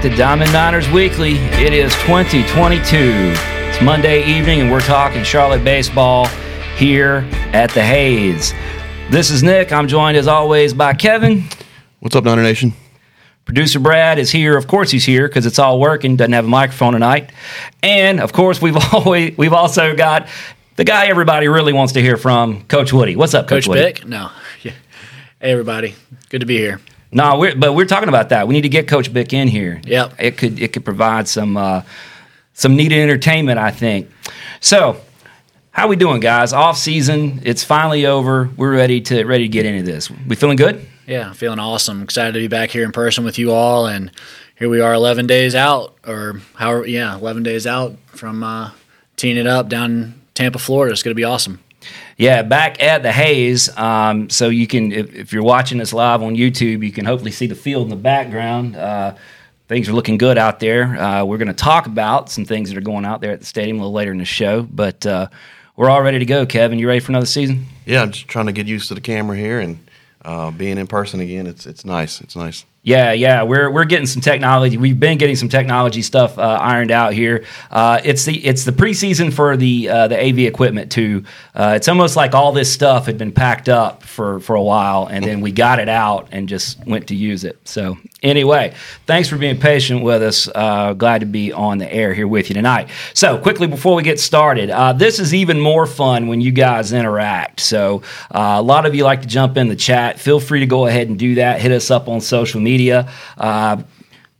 Welcome back to Diamond Niners Weekly. It is 2022. It's Monday evening, and we're talking Charlotte baseball here at the Hayes. This is Nick. I'm joined as always by Kevin. What's up, Niner Nation? Producer Brad is here. Of course, he's here because it's all working. Doesn't have a microphone tonight. And of course, we've always we've also got the guy everybody really wants to hear from, Coach Woody. What's up, Coach, Coach Woody? Bick? No. Yeah. Hey, everybody. Good to be here. No, we're, but we're talking about that. We need to get Coach Bick in here. Yep. it could it could provide some uh, some needed entertainment, I think. So, how we doing, guys? Off season, it's finally over. We're ready to ready to get into this. We feeling good? Yeah, feeling awesome. Excited to be back here in person with you all. And here we are 11 days out, or how, yeah, 11 days out from uh, teeing it up down in Tampa, Florida. It's going to be awesome. Yeah, back at the Hayes. Um, so you can, if, if you're watching this live on YouTube, you can hopefully see the field in the background. Uh, things are looking good out there. Uh, we're going to talk about some things that are going out there at the stadium a little later in the show, but uh, we're all ready to go. Kevin, you ready for another season? Yeah, I'm just trying to get used to the camera here and uh, being in person again. It's it's nice. It's nice. Yeah, yeah, we're we're getting some technology. We've been getting some technology stuff uh, ironed out here. Uh, it's the it's the preseason for the uh, the AV equipment too. Uh, it's almost like all this stuff had been packed up for for a while, and then we got it out and just went to use it. So anyway, thanks for being patient with us. Uh, glad to be on the air here with you tonight. So quickly before we get started, uh, this is even more fun when you guys interact. So a lot of you like to jump in the chat. Feel free to go ahead and do that. Hit us up on social media media. Uh,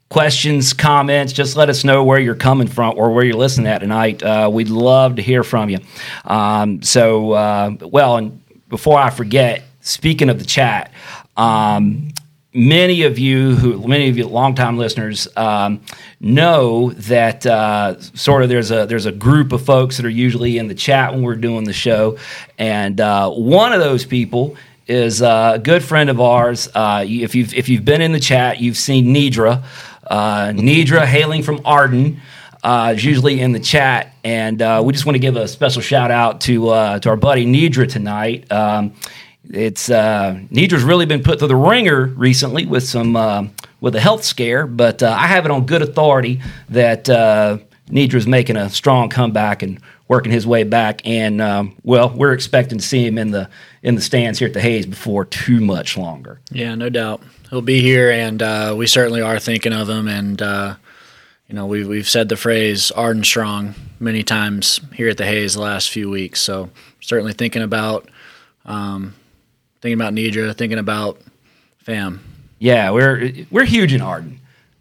questions, comments, just let us know where you're coming from or where you're listening at tonight. Uh, we'd love to hear from you. Um, so, uh, well, and before I forget, speaking of the chat, um, many of you who many of you longtime listeners um, know that uh, sort of there's a there's a group of folks that are usually in the chat when we're doing the show, and uh, one of those people is a good friend of ours. Uh, if you've if you've been in the chat, you've seen Nidra. Uh, Nidra, hailing from Arden, uh, is usually in the chat, and uh, we just want to give a special shout out to uh, to our buddy Nidra tonight. Um, it's uh, Nidra's really been put through the ringer recently with some uh, with a health scare, but I have it on good authority that Nidra's making a strong comeback and working his way back. And um, well, we're expecting to see him in the in the stands here at the Hayes before too much longer. Yeah, no doubt he'll be here, and uh, we certainly are thinking of him. And uh, you know, we've we've said the phrase "Arden strong" many times here at the Hayes the last few weeks. So certainly thinking about um, thinking about Nidra, thinking about fam. Yeah, we're we're huge in Arden.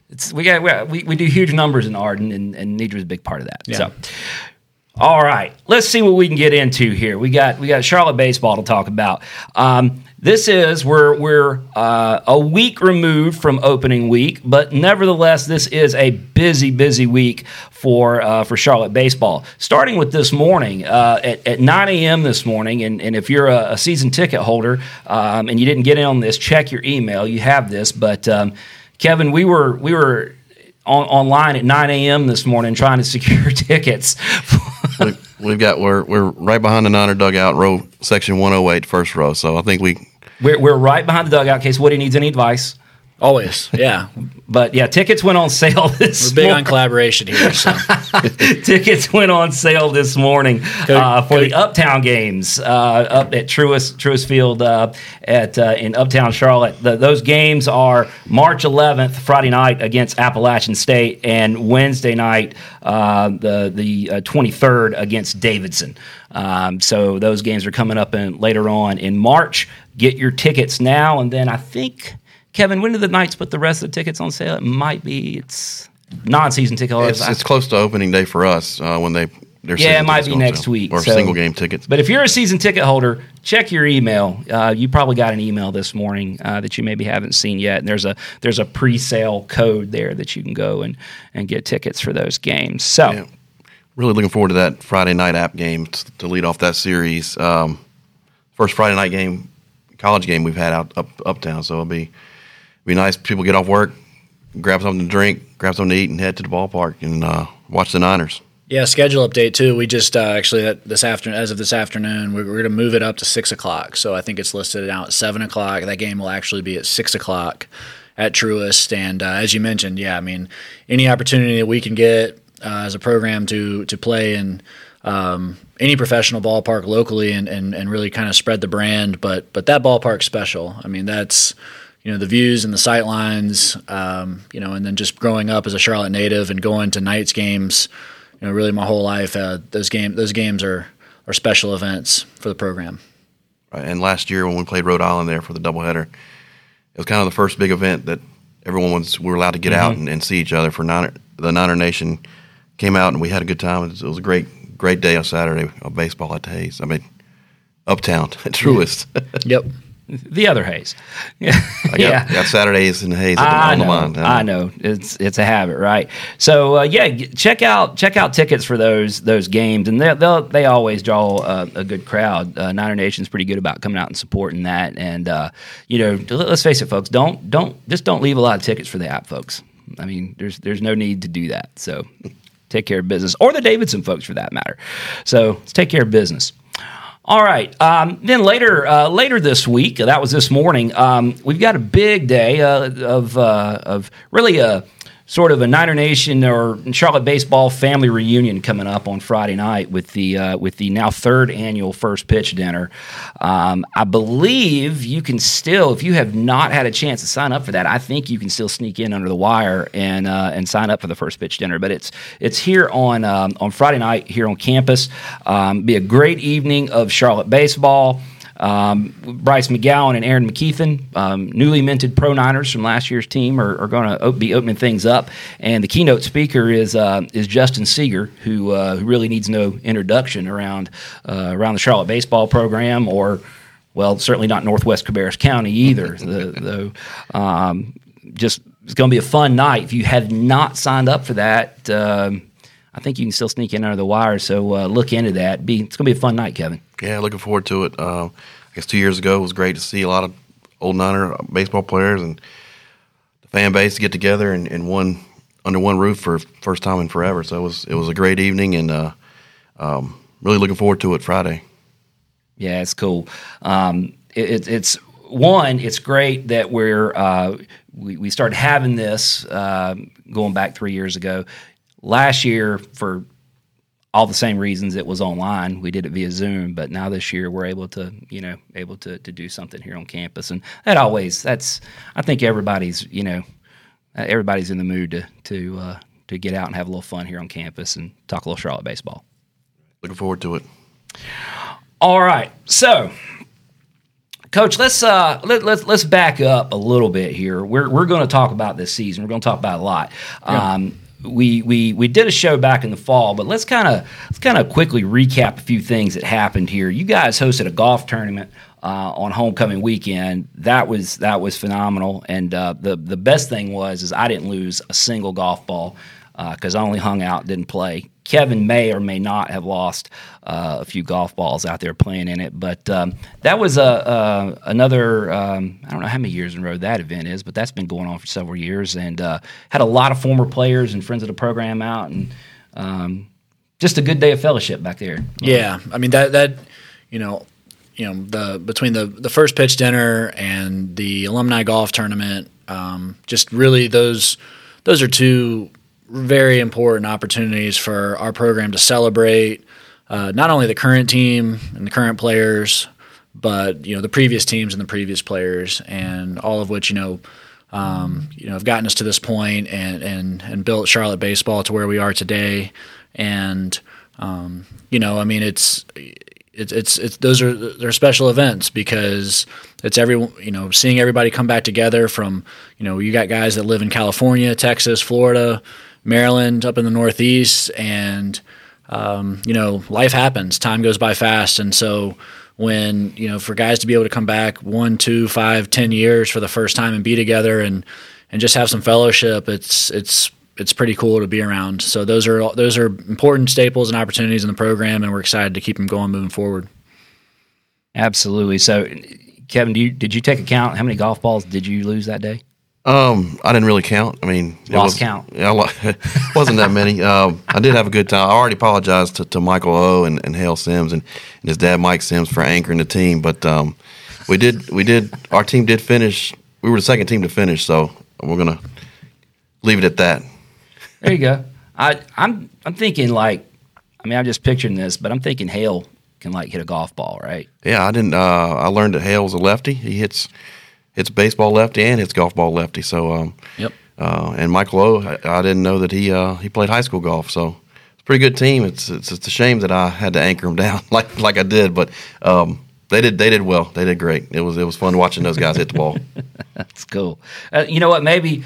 It's, we got we, we do huge numbers in Arden, and, and Nidra's a big part of that. Yeah. So. All right, let's see what we can get into here. We got we got Charlotte baseball to talk about. Um, this is we're we're uh, a week removed from opening week, but nevertheless, this is a busy busy week for uh, for Charlotte baseball. Starting with this morning uh, at, at 9 a.m. this morning, and, and if you're a, a season ticket holder um, and you didn't get in on this, check your email. You have this, but um, Kevin, we were we were on, online at 9 a.m. this morning trying to secure tickets. We've got we're we're right behind the Niner dugout, row section 108, first row. So I think we we're, we're right behind the dugout in case Woody needs any advice. Always, yeah. But yeah, tickets went on sale this. We're big morning. on collaboration here. So. tickets went on sale this morning uh, for the Uptown games uh, up at Truist Truist Field uh, at uh, in Uptown Charlotte. The, those games are March 11th, Friday night against Appalachian State, and Wednesday night, uh, the the 23rd against Davidson. Um, so those games are coming up in, later on in March. Get your tickets now, and then I think. Kevin, when do the Knights put the rest of the tickets on sale? It might be it's non-season ticket holders. it's, it's close to opening day for us uh, when they Yeah, it might be next sale. week, or so- single game tickets. But if you're a season ticket holder, check your email. Uh, you probably got an email this morning uh, that you maybe haven't seen yet, and there's a there's a pre-sale code there that you can go and and get tickets for those games. So. Yeah. really looking forward to that Friday night app game to lead off that series. Um, first Friday night game, college game we've had out up uptown, so it'll be be nice. People get off work, grab something to drink, grab something to eat, and head to the ballpark and uh, watch the Niners. Yeah, schedule update too. We just uh, actually that this afternoon, as of this afternoon, we're, we're going to move it up to six o'clock. So I think it's listed now at seven o'clock. That game will actually be at six o'clock at Truist. And uh, as you mentioned, yeah, I mean, any opportunity that we can get uh, as a program to to play in um, any professional ballpark locally and, and, and really kind of spread the brand, but but that ballpark's special. I mean, that's you know the views and the sight lines, um, you know, and then just growing up as a Charlotte native and going to Knights games, you know, really my whole life, uh, those game those games are are special events for the program. Right. And last year when we played Rhode Island there for the doubleheader, it was kind of the first big event that everyone was we were allowed to get mm-hmm. out and, and, see each other for Niner, the Niner Nation came out and we had a good time. It was, it was a great great day on Saturday of baseball at Hayes. I mean, uptown at Truist. yep the other Hayes. yeah, I got, yeah. got Saturdays and Hayes I know, mind. I know. It's it's a habit, right? So uh, yeah, check out check out tickets for those those games, and they they they always draw a, a good crowd. Uh, Niner Nation's pretty good about coming out and supporting that, and uh, you know, let's face it, folks, don't don't just don't leave a lot of tickets for the app, folks. I mean, there's there's no need to do that. So take care of business, or the Davidson folks for that matter. So let's take care of business. All right. Um, then later, uh, later this week, that was this morning. Um, we've got a big day uh, of uh, of really a sort of a Niner Nation or Charlotte baseball family reunion coming up on Friday night with the uh, with the now third annual first pitch dinner. Um, I believe you can still, if you have not had a chance to sign up for that, I think you can still sneak in under the wire and uh, and sign up for the first pitch dinner. But it's it's here on um, on Friday night here on campus. Um, be a great evening of Charlotte baseball. Um, Bryce McGowan and Aaron McKeithen, um, newly minted Pro Niners from last year's team, are, are going to be opening things up. And the keynote speaker is uh, is Justin Seager, who, uh, who really needs no introduction around uh, around the Charlotte baseball program or. Well, certainly not Northwest Cabarrus County either. the, the um, just it's going to be a fun night. If you have not signed up for that, um, I think you can still sneak in under the wire. So uh, look into that. Be it's going to be a fun night, Kevin. Yeah, looking forward to it. Uh, I guess two years ago it was great to see a lot of old Niner baseball players and the fan base get together and, and one under one roof for first time in forever. So it was it was a great evening and uh, um, really looking forward to it Friday. Yeah, it's cool. Um, it, it's one. It's great that we're uh, we, we started having this uh, going back three years ago. Last year for all the same reasons it was online. We did it via Zoom, but now this year we're able to, you know, able to, to do something here on campus. And that always, that's, I think everybody's, you know, everybody's in the mood to, to, uh, to get out and have a little fun here on campus and talk a little Charlotte baseball. Looking forward to it. All right. So, Coach, let's uh, let, let's let's back up a little bit here. We're we're going to talk about this season. We're going to talk about a lot. Yeah. Um, we we we did a show back in the fall, but let's kind of let's kind of quickly recap a few things that happened here. You guys hosted a golf tournament uh, on homecoming weekend. That was that was phenomenal, and uh, the the best thing was is I didn't lose a single golf ball because uh, I only hung out, didn't play. Kevin may or may not have lost uh, a few golf balls out there playing in it, but um, that was a, a another um, I don't know how many years in a row that event is, but that's been going on for several years, and uh, had a lot of former players and friends of the program out, and um, just a good day of fellowship back there. Yeah, I mean that that you know you know the between the the first pitch dinner and the alumni golf tournament, um, just really those those are two very important opportunities for our program to celebrate uh, not only the current team and the current players, but you know the previous teams and the previous players, and all of which you know. Um, you know, have gotten us to this point and, and, and built Charlotte baseball to where we are today. And, um, you know, I mean, it's, it's, it's, it's, those are, they're special events because it's every, you know, seeing everybody come back together from, you know, you got guys that live in California, Texas, Florida, Maryland, up in the Northeast, and um, you know, life happens. Time goes by fast, and so when you know, for guys to be able to come back one, two, five, ten years for the first time and be together and and just have some fellowship, it's it's it's pretty cool to be around. So those are those are important staples and opportunities in the program, and we're excited to keep them going moving forward. Absolutely. So, Kevin, you, did you take account how many golf balls did you lose that day? Um, I didn't really count. I mean, lost was, count. Yeah, it wasn't that many. Um, I did have a good time. I already apologized to, to Michael O and, and Hale Sims and, and his dad Mike Sims for anchoring the team, but um, we did we did our team did finish. We were the second team to finish, so we're gonna leave it at that. There you go. I, I'm I'm thinking like, I mean, I'm just picturing this, but I'm thinking Hale can like hit a golf ball, right? Yeah, I didn't. Uh, I learned that Hale's a lefty. He hits hits baseball lefty and it's golf ball lefty. So, um, Yep. uh, and Michael O, I, I didn't know that he uh, he played high school golf. So it's a pretty good team. It's it's, it's a shame that I had to anchor them down like like I did, but um, they did they did well. They did great. It was it was fun watching those guys hit the ball. That's cool. Uh, you know what? Maybe.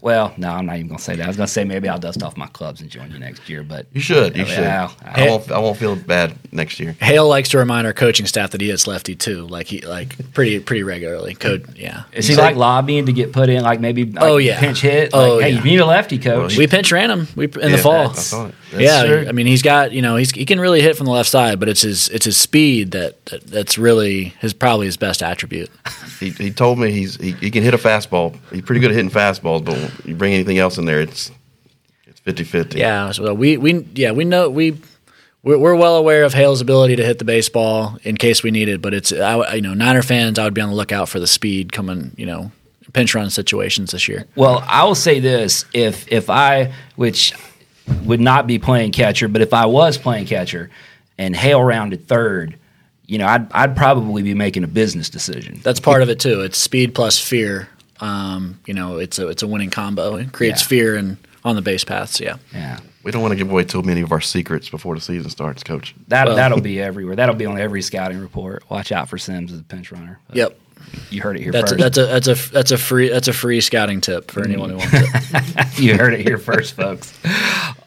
Well, no, I'm not even gonna say that. I was gonna say maybe I'll dust off my clubs and join you next year, but You should. You should. Yeah, I won't. I won't feel bad next year. Hale likes to remind our coaching staff that he hits lefty too, like he like pretty pretty regularly. Code, yeah. Is he like lobbying to get put in, like maybe like Oh, yeah. pinch hit? Oh, like, hey, yeah. you need a lefty coach. We pinch ran him we, in Yeah, the fall. I saw it. That's yeah, true. I mean he's got you know he's, he can really hit from the left side, but it's his it's his speed that, that that's really his probably his best attribute. He, he told me he's he, he can hit a fastball. He's pretty good at hitting fastballs, but when you bring anything else in there, it's it's 50-50. Yeah, so we we yeah we know we we're, we're well aware of Hale's ability to hit the baseball in case we need it, but it's I, you know Niner fans I would be on the lookout for the speed coming you know pinch run situations this year. Well, I will say this: if if I, which would not be playing catcher, but if I was playing catcher and Hale rounded third, you know, I'd I'd probably be making a business decision. That's part of it too. It's speed plus fear. Um, you know, it's a it's a winning combo. It creates Yeah. fear and on the base paths. Yeah. Yeah, We don't want to give away too many of our secrets before the season starts, Coach. that Well- that'll be everywhere. That'll be on every scouting report. Watch out for Sims as a pinch runner. But Yep. You heard it here That's a, first. that's a that's a that's a free that's a free scouting tip for anyone who wants it. you heard it here first, folks.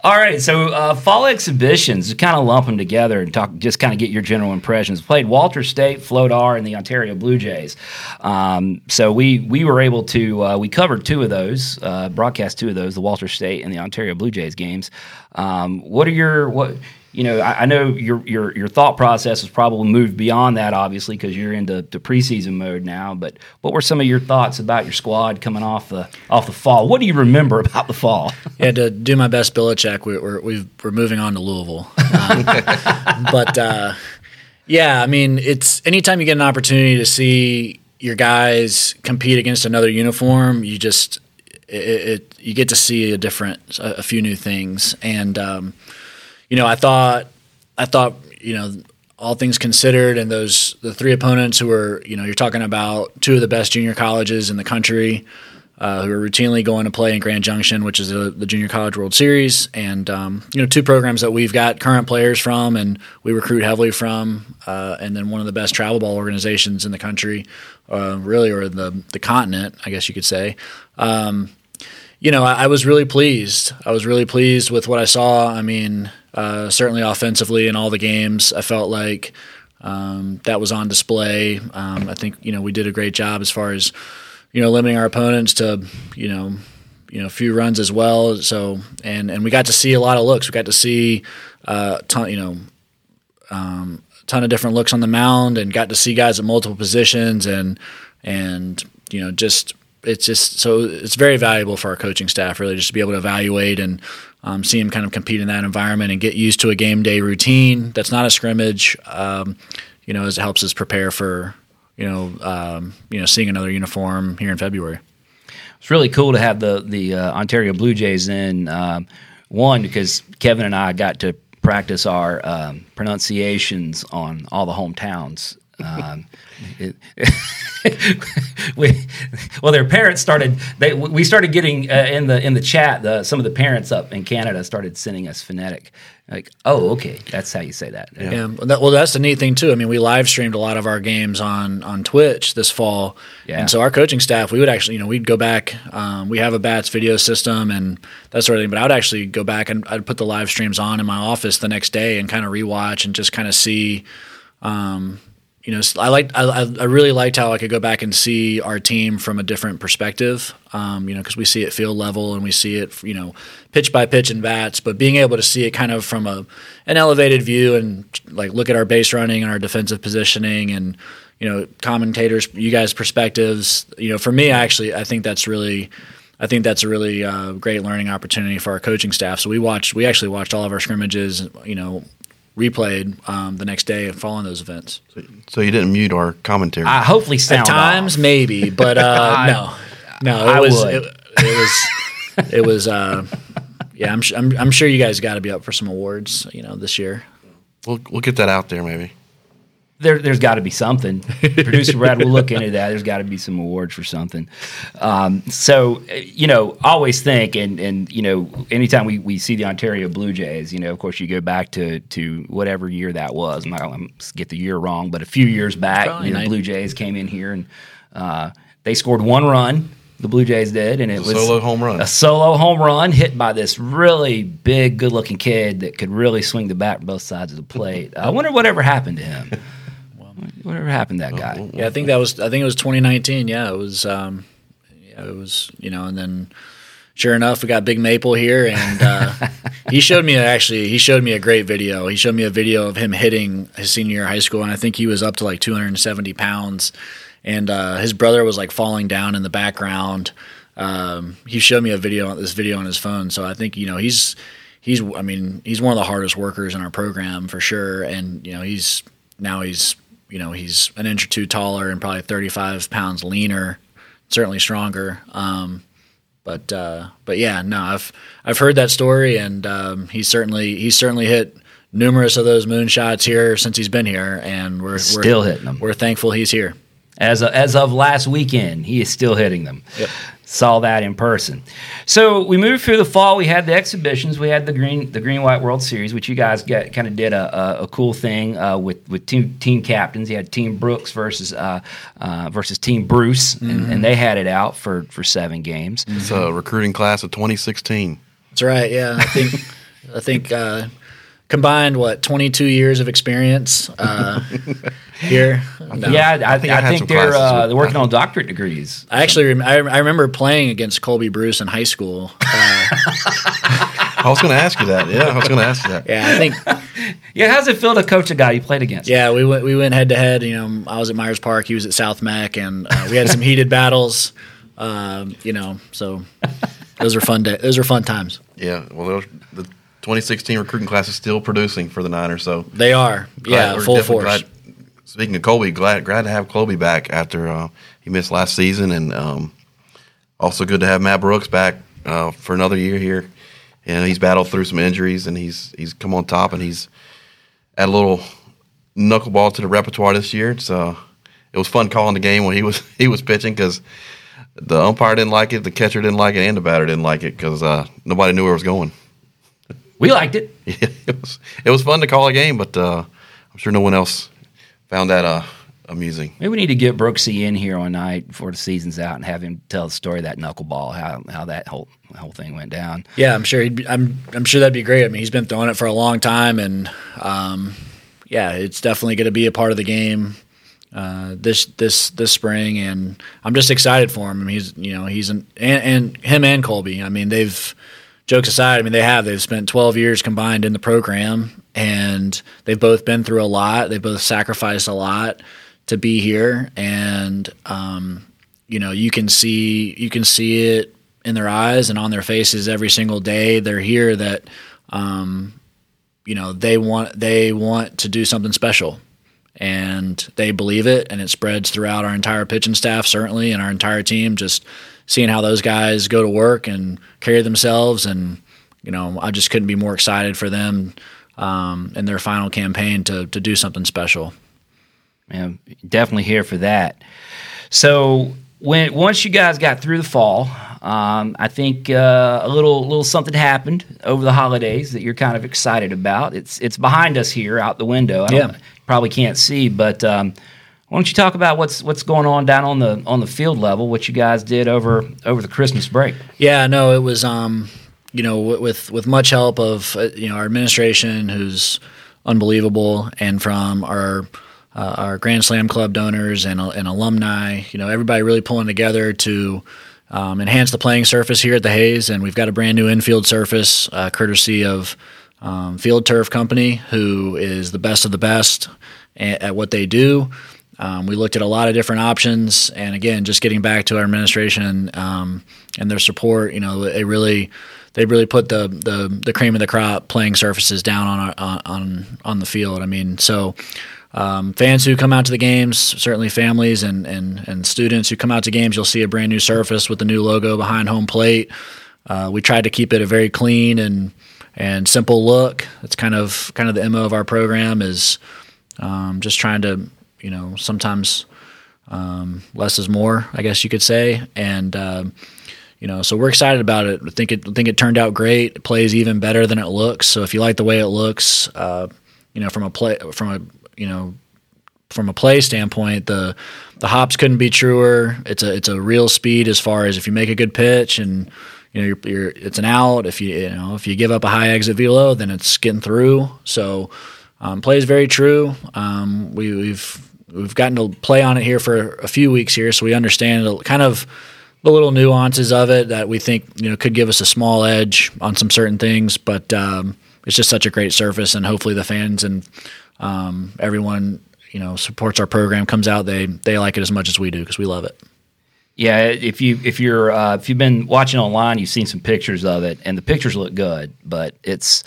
All right, so uh, fall exhibitions, kind of lump them together and talk, just kind of get your general impressions. Played Walters State, Float R, and the Ontario Blue Jays. Um, so we we were able to uh, we covered two of those, uh, broadcast two of those, the Walters State and the Ontario Blue Jays games. Um, what are your what? You know, I, I know your your your thought process has probably moved beyond that, obviously, because you're into to preseason mode now. But what were some of your thoughts about your squad coming off the off the fall? What do you remember about the fall? Yeah, to do my best Belichick, we, we're we've, we're moving on to Louisville. Um, but uh, yeah, I mean, it's anytime you get an opportunity to see your guys compete against another uniform, you just it, it you get to see a different a, a few new things, and um, you know, I thought I thought you know all things considered, and those the three opponents who were you know you're talking about two of the best junior colleges in the country uh, who are routinely going to play in Grand Junction, which is a, the Junior College World Series, and um, you know two programs that we've got current players from, and we recruit heavily from, uh, and then one of the best travel ball organizations in the country, uh, really, or the the continent, I guess you could say. Um, you know, I, I was really pleased. I was really pleased with what I saw. I mean, uh, certainly offensively in all the games, I felt like um, that was on display. Um, I think you know we did a great job as far as you know limiting our opponents to you know you know a few runs as well. So and and we got to see a lot of looks. We got to see uh, ton, you know um, a ton of different looks on the mound and got to see guys at multiple positions and and you know just it's just so it's very valuable for our coaching staff really just to be able to evaluate and um, see him kind of compete in that environment and get used to a game day routine that's not a scrimmage um, you know as it helps us prepare for you know um, you know seeing another uniform here in February It's really cool to have the the uh, Ontario Blue Jays in. Um, one because Kevin and I got to practice our um, pronunciations on all the hometowns. Um, it, we, well, their parents started. They we started getting uh, in the in the chat. The, some of the parents up in Canada started sending us phonetic. Like, oh, okay, that's how you say that. Yeah, well, that, well, that's the neat thing too. I mean, we live streamed a lot of our games on on Twitch this fall, Yeah. and so our coaching staff, we would actually, you know, we'd go back. Um, we have a bats video system and that sort of thing, but I would actually go back and I'd put the live streams on in my office the next day and kind of rewatch and just kind of see. Um, you know, I like I, I really liked how I could go back and see our team from a different perspective. Um, you know, because we see it field level and we see it, you know, pitch by pitch and bats, but being able to see it kind of from a an elevated view and like look at our base running and our defensive positioning and you know commentators, you guys' perspectives. You know, for me, actually I think that's really. I think that's a really uh, great learning opportunity for our coaching staff. So we watched, we actually watched all of our scrimmages, you know, replayed um, the next day and following those events. So you didn't mute our commentary. I hopefully sound At times, off. maybe, but uh, I- no. No, it I was would. it, it was it was. Uh, yeah, I'm, su- I'm I'm sure you guys got to be up for some awards, you know, this year. We'll we'll get that out there maybe. There, there's got to be something. Producer Brad will look into that. There's got to be some awards for something. Um, so, uh, you know, always think, and and you know, anytime we, we see the Ontario Blue Jays, you know, of course, you go back to to whatever year that was. I'm not going to get the year wrong, but a few years back, Probably you know, the Blue Jays came in here and uh, they scored one run. The Blue Jays did, and it was A was solo home run. a solo home run hit by this really big, good-looking kid that could really swing the bat from both sides of the plate. I wonder whatever happened to him. Whatever happened to that guy? Yeah, I think that was I think it was 2019. Yeah, it was. Um, yeah, it was. You know, and then sure enough, we got Big Maple here, and uh, he showed me actually he showed me a great video. He showed me a video of him hitting his senior year of high school, and I think he was up to like 270 pounds, and uh, his brother was like falling down in the background. Um, he showed me a video this video on his phone, so I think you know he's he's I mean he's one of the hardest workers in our program for sure, and you know he's now he's you know he's an inch or two taller and probably 35 pounds leaner, certainly stronger. Um, but uh, but yeah, no, I've I've heard that story, and um, he's certainly he's certainly hit numerous of those moonshots here since he's been here, and we're Still we're, hitting them. We're thankful he's here. As of, as of last weekend, he is still hitting them. Yep. Saw that in person. So we moved through the fall. We had the exhibitions. We had the green the green white World Series, which you guys got kind of did a, a, a cool thing uh, with with team team captains. You had Team Brooks versus uh, uh, versus Team Bruce, and, and they had it out for for seven games. It's a recruiting class of 2016. That's right. Yeah, I think I think uh, combined what 22 years of experience uh, here. No. Yeah, I, I think, I had some they're uh, they're working on doctorate degrees. I actually rem- I, I remember playing against Colby Bruce in high school. Uh, I was going to ask you that. Yeah, I was going to ask you that. yeah, I think Yeah, how's it feel to coach a guy you played against? Yeah, we went we went head to head. You know, I was at Myers Park, he was at South Meck, and uh, we had some heated battles. Um, you know, so those are fun. Day- those are fun times. Yeah, well, those, the 2016 recruiting class is still producing for the Niners. So They are. glad- yeah, we're full force. Glad, speaking of Colby, glad glad to have Colby back after uh, he missed last season, and um, also good to have Matt Brooks back uh, for another year here. And he's battled through some injuries, and he's he's come on top, and he's add a little knuckleball to the repertoire this year. It's uh, it was fun calling the game when he was he was pitching because the umpire didn't like it, the catcher didn't like it, and the batter didn't like it because uh, nobody knew where it was going. We liked it. Yeah, it was it was fun to call a game, but uh, I'm sure no one else found that uh, amusing. Maybe we need to get Brooksy in here one night before the season's out and have him tell the story of that knuckleball, how how that whole whole thing went down. Yeah, I'm sure. He'd be, I'm I'm sure that'd be great. I mean, he's been throwing it for a long time, and um, yeah, it's definitely going to be a part of the game uh, this this this spring. And I'm just excited for him. I mean, he's you know he's an and, and him and Colby. I mean, they've jokes aside. I mean, they have they've spent 12 years combined in the program, and they've both been through a lot. They both sacrificed a lot to be here, and um, you know you can see you can see it in their eyes and on their faces every single day they're here that um, you know they want they want to do something special. And they believe it and it spreads throughout our entire pitching staff certainly and our entire team just seeing how those guys go to work and carry themselves. And you know I just couldn't be more excited for them um, in their final campaign to to do something special Yeah, definitely here for that. So when once you guys got through the fall, um, I think uh, a little little something happened over the holidays that you're kind of excited about. It's it's behind us here out the window. I Yeah. probably can't see, but um, why don't you talk about what's what's going on down on the on the field level? What you guys did over over the Christmas break? Yeah, no, it was um, you know, with with much help of uh, you know our administration, who's unbelievable, and from our uh, our Grand Slam Club donors and, and alumni. You know, everybody really pulling together to um, enhance the playing surface here at the Hayes, and we've got a brand new infield surface, uh, courtesy of um, Field Turf Company, who is the best of the best at, at what they do. Um, we looked at a lot of different options, and again, just getting back to our administration um, and their support, you know, it really they really put the, the the cream of the crop playing surfaces down on on on the field. I mean, so. Um, fans who come out to the games, certainly families and, and, and students who come out to games, you'll see a brand new surface with the new logo behind home plate. Uh, we tried to keep it a very clean and and simple look. It's kind of kind of the mo of our program is um, just trying to you know sometimes um, less is more, I guess you could say, and. You know, so we're excited about it. I think it think it turned out great. It plays even better than it looks. So if you like the way it looks, uh, you know, from a play from a you know from a play standpoint, the the hops couldn't be truer. It's a it's a real speed as far as if you make a good pitch and you know, you're, you're, it's an out. If you, you know, if you give up a high exit velo, then it's getting through. So, um, plays very true. Um, we, we've we've gotten to play on it here for a few weeks here, so we understand it kind of the little nuances of it that we think you know could give us a small edge on some certain things. But um, it's just such a great surface, and hopefully the fans and um, everyone you know supports our program comes out. They they like it as much as we do because we love it. Yeah, if you if you're uh, if you've been watching online, you've seen some pictures of it, and the pictures look good, but it's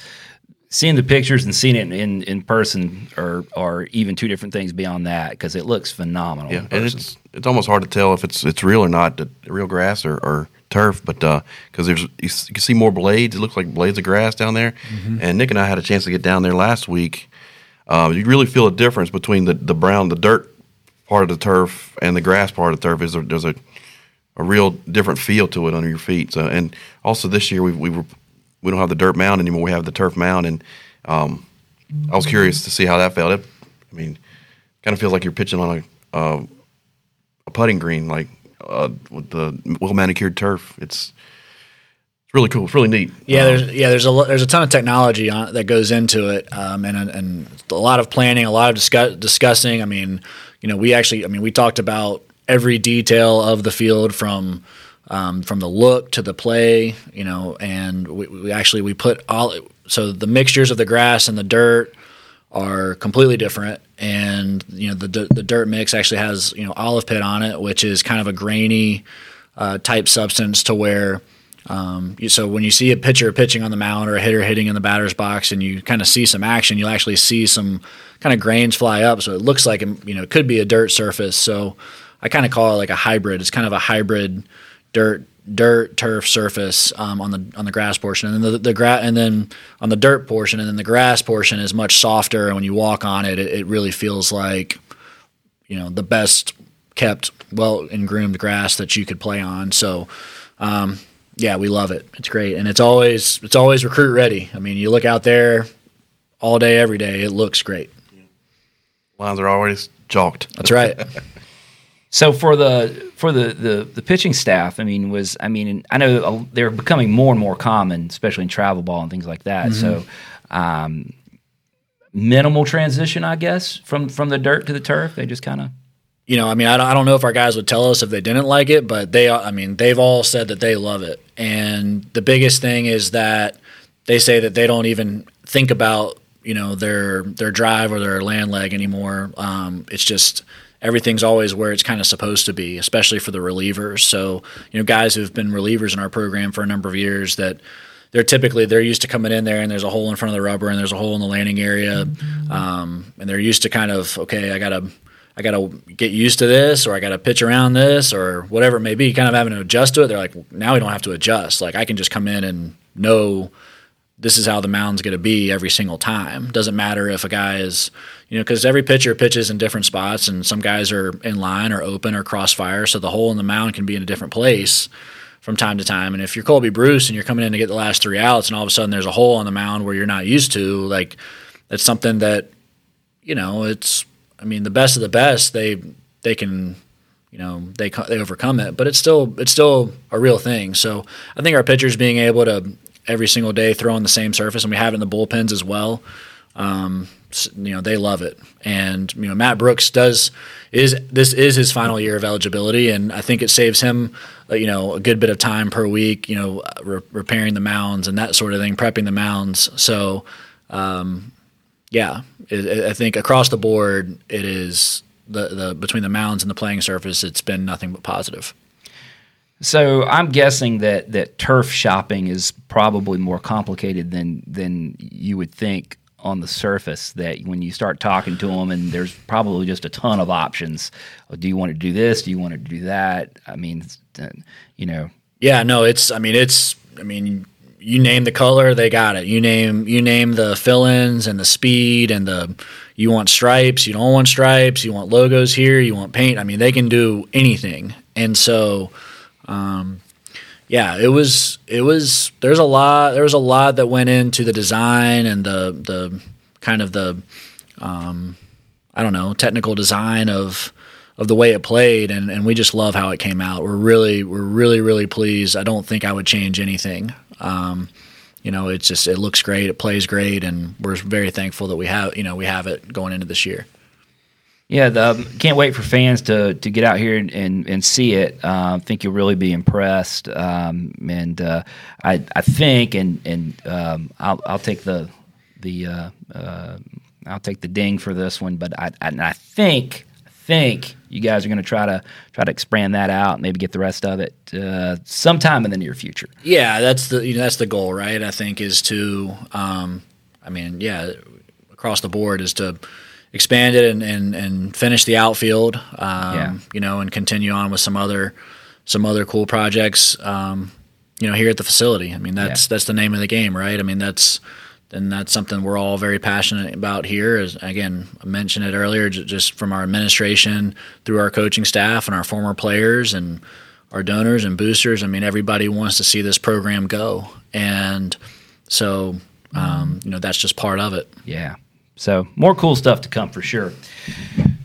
seeing the pictures and seeing it in, in person are are even two different things beyond that because it looks phenomenal. Yeah, and it's it's almost hard to tell if it's it's real or not, real grass or, or turf, but because uh, there's you, can see more blades. It looks like blades of grass down there. Mm-hmm. And Nick and I had a chance to get down there last week. Uh, you really feel a difference between the the brown, the dirt part of the turf and the grass part of the turf. Is there, there's a a real different feel to it under your feet. So, and also this year we we were, we don't have the dirt mound anymore. We have the turf mound, and um, I was curious to see how that felt. It, I mean, kind of feels like you're pitching on a uh, a putting green, like uh, with the well manicured turf. It's it's really cool. It's really neat. Yeah, um, there's yeah there's a there's a ton of technology on, that goes into it, um, and and a lot of planning, a lot of discuss, discussing. I mean, you know, we actually, I mean, we talked about every detail of the field from um, from the look to the play, you know, and we, we, actually we put all so the mixtures of the grass and the dirt are completely different, and you know the the dirt mix actually has you know olive pit on it, which is kind of a grainy uh, type substance to where. Um, so when you see a pitcher pitching on the mound or a hitter hitting in the batter's box, and you kind of see some action, you'll actually see some kind of grains fly up. So it looks like you know it could be a dirt surface. So I kind of call it like a hybrid. It's kind of a hybrid dirt dirt turf surface um, on the on the grass portion, and then the, the gra- and then on the dirt portion, and then the grass portion is much softer. And when you walk on it, it, it really feels like you know the best kept, well and groomed grass that you could play on. So. Um, yeah, we love it. It's great, and it's always it's always recruit ready. I mean, you look out there all day, every day. It looks great. Lines are always chalked. That's right. So for the for the, the the pitching staff, I mean, was I mean, I know they're becoming more and more common, especially in travel ball and things like that. Mm-hmm. So, um, minimal transition, I guess, from from the dirt to the turf. They just kind of. You know, I mean, I don't, I don't know if our guys would tell us if they didn't like it, but they, I mean, they've all said that they love it. And the biggest thing is that they say that they don't even think about, you know, their their drive or their land leg anymore. Um, it's just everything's always where it's kind of supposed to be, especially for the relievers. So, you know, guys who've been relievers in our program for a number of years that they're typically they're used to coming in there and there's a hole in front of the rubber and there's a hole in the landing area, um, and they're used to kind of okay, I gotta I gotta get used to this or I gotta pitch around this or whatever it may be. Kind of having to adjust to it. They're like, now we don't have to adjust. Like I can just come in and know this is how the mound's going to be every single time. Doesn't matter if a guy is, you know, because every pitcher pitches in different spots, and some guys are in line or open or crossfire, so the hole in the mound can be in a different place from time to time. And if you're Colby Bruce and you're coming in to get the last three outs, and all of a sudden there's a hole on the mound where you're not used to, like that's something that, you know, it's. I mean, the best of the best, they they can you know they they overcome it, but it's still it's still a real thing. So I think our pitchers being able to every single day throwing the same surface, and we have it in the bullpens as well. Um, you know they love it, and you know Matt Brooks does is this is his final year of eligibility, and I think it saves him uh, you know a good bit of time per week, you know re- repairing the mounds and that sort of thing, prepping the mounds. So um, yeah, it, I think across the board it is the the between the mounds and the playing surface, it's been nothing but positive. So I'm guessing that that turf shopping is probably more complicated than than you would think on the surface. That when you start talking to them, and there's probably just a ton of options. Oh, do you want to do this? Do you want to do that? I mean, uh, you know. Yeah, no, it's. I mean, it's. I mean, you name the color, they got it. You name you name the fill-ins and the speed and the. You want stripes, you don't want stripes. You want logos here, you want paint. I mean, they can do anything, and so. Um, yeah, it was it was there's a lot there was a lot that went into the design and the the kind of the um, I don't know technical design of of the way it played and, and we just love how it came out. We're really we're really really pleased. I don't think I would change anything. Um, you know, it's just it looks great, it plays great, and we're very thankful that we have you know we have it going into this year. Yeah, the, um, can't wait for fans to to get out here and, and, and see it. Uh, I think you'll really be impressed. Um, and uh, I I think and and um, I'll I'll take the the uh, uh I'll take the ding for this one. But I I, I think think you guys are going to try to try to expand that out, maybe get the rest of it uh, sometime in the near future. Yeah, that's the you know, that's the goal, right? I think is to, um, I mean, yeah, across the board is to expand it and, and, and finish the outfield, um, yeah. you know, and continue on with some other some other cool projects, um, you know, here at the facility. I mean, that's yeah. that's the name of the game, right? I mean, that's and that's something we're all very passionate about here. As again, I mentioned it earlier, just from our administration through our coaching staff and our former players and our donors and boosters. I mean, everybody wants to see this program go, and so um, you know that's just part of it. Yeah. So more cool stuff to come for sure.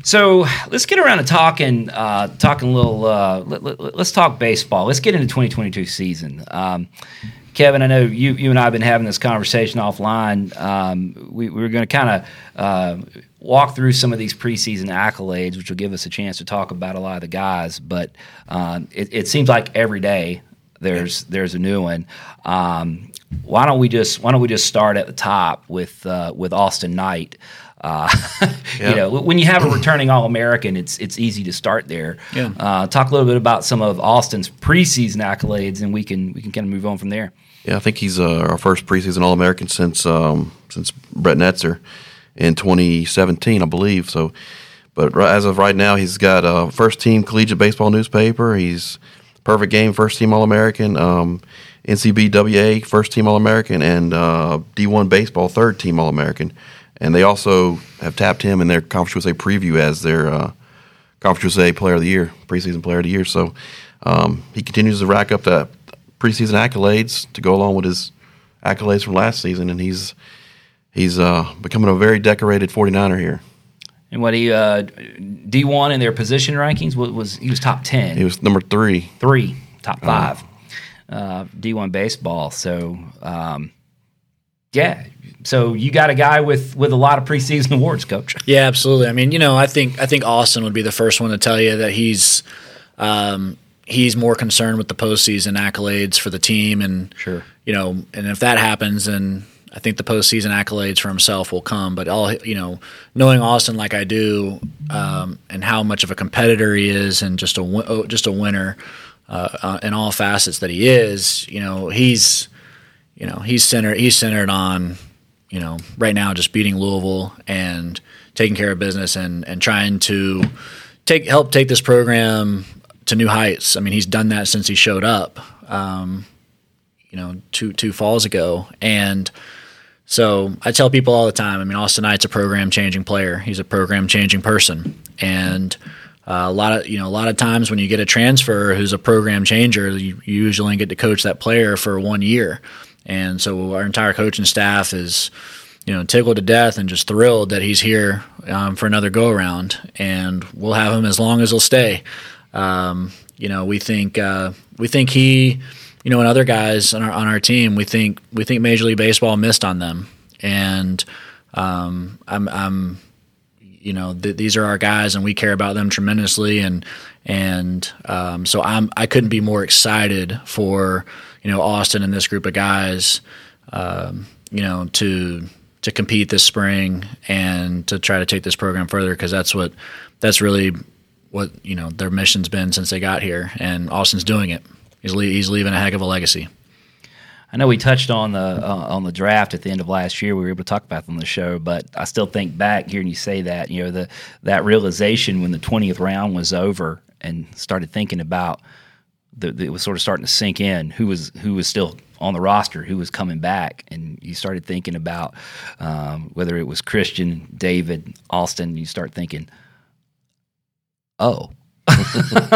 So let's get around to talking, uh, talking a little. Uh, let, us let, talk baseball. Let's get into 2022 season. Um, Kevin, I know you, you and I have been having this conversation offline. Um, we, we, were going to kind of uh, walk through some of these preseason accolades, which will give us a chance to talk about a lot of the guys. But um, it, it, seems like every day there's there's a new one. Um, why don't we just why don't we just start at the top with uh, with Austin Knight? Uh, yeah. You know, when you have a returning All American, it's it's easy to start there. Yeah. Uh, talk a little bit about some of Austin's preseason accolades, and we can we can kind of move on from there. Yeah, I think he's uh, our first preseason All American since um, since Brett Netzer in 2017, I believe. So, but as of right now, he's got a first team collegiate baseball newspaper. He's perfect game first team All American. Um, NCBWA first team All American and uh, D1 baseball third team All American and they also have tapped him in their Conference USA preview as their uh, Conference USA Player of the Year, preseason Player of the Year. So um, he continues to rack up the preseason accolades to go along with his accolades from last season, and he's he's uh, becoming a very decorated 49er here. And what he uh, D one in their position rankings was, was, he was top ten. He was number three. Three top uh-huh. five. Uh, D one baseball. So um, yeah, so you got a guy with with a lot of preseason awards, coach. Yeah, absolutely. I mean, you know, I think I think Austin would be the first one to tell you that he's um, he's more concerned with the postseason accolades for the team, and sure, you know, and if that happens, then I think the postseason accolades for himself will come. But all you know, knowing Austin like I do, um, and how much of a competitor he is, and just a oh, just a winner uh, uh, in all facets that he is, you know, he's you know he's centered he's centered on you know, right now just beating Louisville and taking care of business and and trying to take help take this program to new heights. I mean, he's done that since he showed up, um, you know, two two falls ago, and so I tell people all the time. I mean, Austin Knight's a program changing player. He's a program changing person, and uh, a lot of you know a lot of times when you get a transfer who's a program changer, you, you usually get to coach that player for one year. And so our entire coaching staff is, you know, tickled to death and just thrilled that he's here um, for another go around. And we'll have him as long as he'll stay. Um, you know, we think uh, we think he, you know, and other guys on our on our team, we think we think Major League Baseball missed on them. And um, I'm, I'm, you know, th- these are our guys, and we care about them tremendously. And and um, so I'm I couldn't be more excited for you know Austin and this group of guys, um, you know, to to compete this spring and to try to take this program further because that's what that's really what you know their mission's been since they got here, and Austin's doing it. He's, le- he's leaving a heck of a legacy. I know we touched on the uh, on the draft at the end of last year. We were able to talk about it on the show, but I still think back hearing you say that. You know, the that realization when the twentieth round was over and started thinking about the, the, it was sort of starting to sink in who was who was still on the roster, who was coming back, and you started thinking about um, whether it was Christian, David, Austin. You start thinking, oh.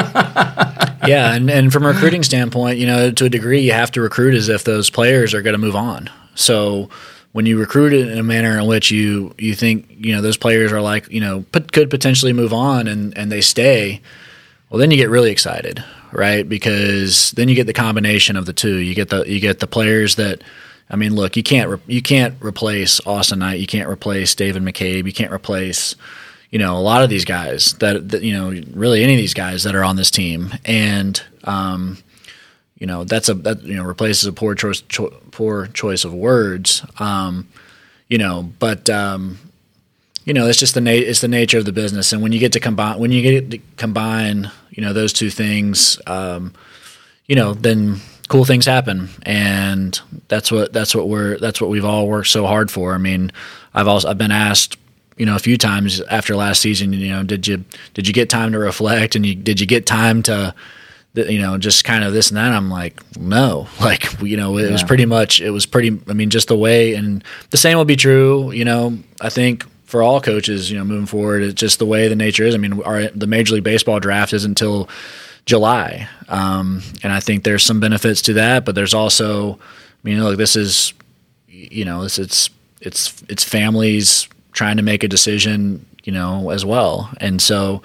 yeah, and, and from a recruiting standpoint, you know, to a degree, you have to recruit as if those players are going to move on. So when you recruit it in a manner in which you you think you know those players are like you know put, could potentially move on and and they stay, well, then you get really excited, right? Because then you get the combination of the two. You get the you get the players that. I mean, look, you can't re- you can't replace Austin Knight, you can't replace David McCabe, you can't replace you know, a lot of these guys that, that, you know, really any of these guys that are on this team, and um, you know, that's a that you know replaces a poor choice cho- poor choice of words, um, you know, but um, you know, it's just the na- it's the nature of the business, and when you get to combine when you get to combine, you know, those two things, um, you know, then cool things happen, and that's what that's what we're that's what we've all worked so hard for. I mean, I've also I've been asked you know a few times after last season you know did you did you get time to reflect? And you did you get time to you know just kind of this and that? I'm like no. Like you know it yeah. was pretty much it was pretty i mean just the way and the same will be true you know i think for all coaches you know moving forward it's just the way the nature is. I mean our the major league baseball draft is until july. Um, and i think there's some benefits to that but there's also i mean look this is you know it's it's it's it's families trying to make a decision, you know, as well. And so,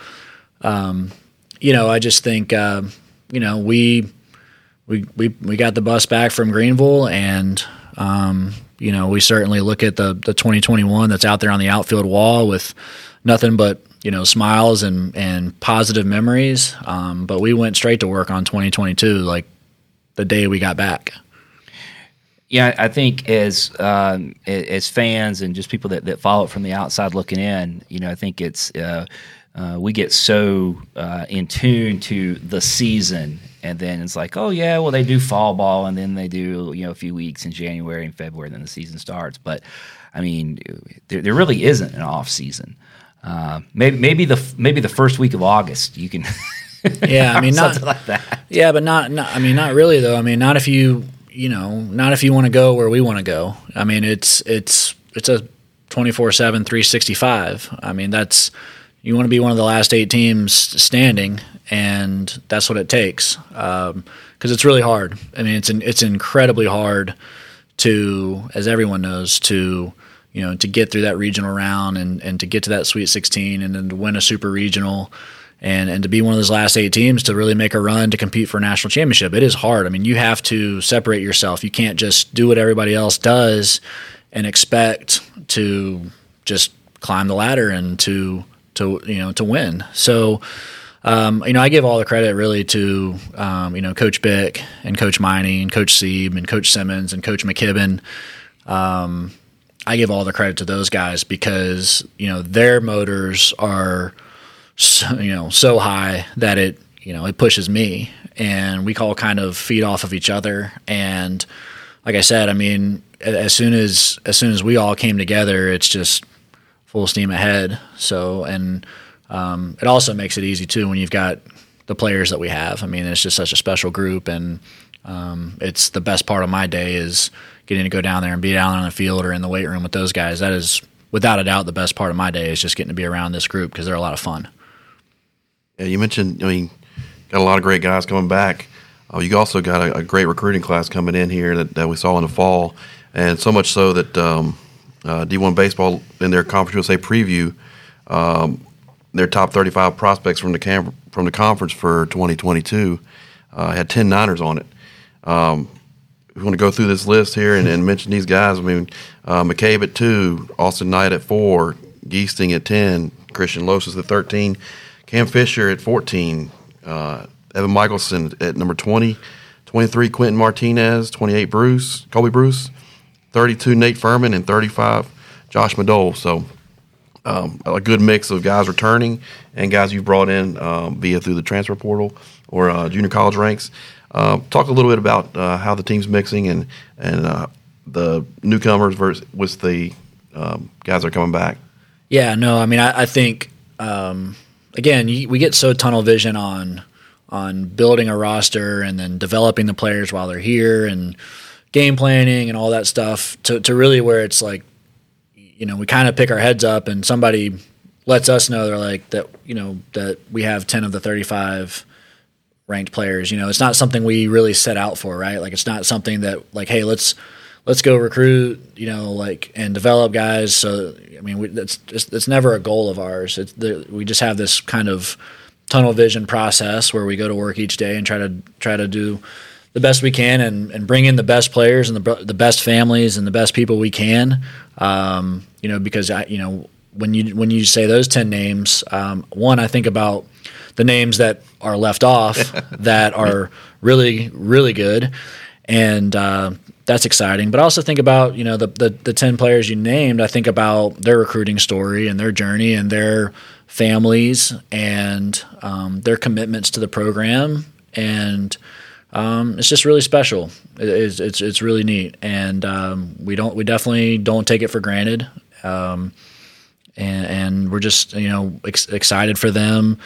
um, you know, I just think, uh, you know, we, we, we, we got the bus back from Greenville and, um, you know, we certainly look at the, the 2021 that's out there on the outfield wall with nothing but, you know, smiles and, and positive memories. Um, but we went straight to work on 2022, like the day we got back. Yeah, I think as um, as fans and just people that, that follow it from the outside looking in, you know, I think it's uh, uh, we get so uh, in tune to the season, and then it's like, oh yeah, well they do fall ball, and then they do you know a few weeks in January and February, and then the season starts. But I mean, there, there really isn't an off season. Uh, maybe maybe the maybe the first week of August you can. yeah, I mean, not like that. Yeah, but not, not. I mean, not really though. I mean, not if you you know, not if you want to go where we want to go. I mean, it's it's it's a 24/7 365. I mean, that's you want to be one of the last 8 teams standing and that's what it takes. Um, cuz it's really hard. I mean, it's an, it's incredibly hard to as everyone knows to you know, to get through that regional round and and to get to that Sweet 16 and then to win a super regional and and to be one of those last eight teams to really make a run to compete for a national championship. It is hard. I mean, you have to separate yourself. You can't just do what everybody else does and expect to just climb the ladder and to to you know to win. So. Um, you know, I give all the credit really to um, you know Coach Bick and Coach Miney and Coach Sieb and Coach Simmons and Coach McKibben. Um, I give all the credit to those guys because you know their motors are so, you know so high that it you know it pushes me. And we all kind of feed off of each other. And like i said i mean as soon as as soon as we all came together it's just full steam ahead. So and um, it also makes it easy too when you've got the players that we have. I mean it's just such a special group and um, it's the best part of my day is getting to go down there and be down on the field or in the weight room with those guys. That is without a doubt the best part of my day is just getting to be around this group because they're a lot of fun yeah, you mentioned. I mean, got a lot of great guys coming back. Uh, you also got a, a, great recruiting class coming in here that, that we saw in the fall, and so much so that um, uh, D1 Baseball in their Conference USA preview, um, their top 35 prospects from the cam- from the conference for 2022 uh, had 10 Niners on it. Um, we want to go through this list here and, and mention these guys. I mean, uh, McCabe at two, Austin Knight at four, Giesting at 10, Christian Losas at 13. Cam Fisher at 14, uh, Evan Michelson at number 20, 23 Quentin Martinez, 28 Bruce, Colby Bruce, 32 Nate Furman, and 35 Josh Madole. So um, a good mix of guys returning and guys you've brought in um, via through the transfer portal or uh, junior college ranks. Uh, talk a little bit about uh, how the team's mixing and and uh, the newcomers versus with the um, guys that are coming back. Yeah, no, I mean, I, I think um, again, you, we get so tunnel vision on on building a roster and then developing the players while they're here and game planning and all that stuff to, to really where it's like, you know, we kind of pick our heads up and somebody lets us know they're like that, you know, that we have 10 of the 35 ranked players. You know, it's not something we really set out for, right? Like it's not something that like, hey, let's let's go recruit, you know, like and develop guys. So I mean, we, that's it's, it's never a goal of ours. It's the, we just have this kind of tunnel vision process where we go to work each day and try to try to do the best we can and, and bring in the best players and the, the best families and the best people we can. Um, you know, because I, you know, when you when you say those ten names, um, one I think about the names that are left off that are really really good, and uh, that's exciting. But I also think about you know the, the the ten players you named. I think about their recruiting story and their journey and their families and um, their commitments to the program, and um, it's just really special. It's, it's it's really neat, and um, we don't we definitely don't take it for granted, um, and, and we're just you know ex- excited for them,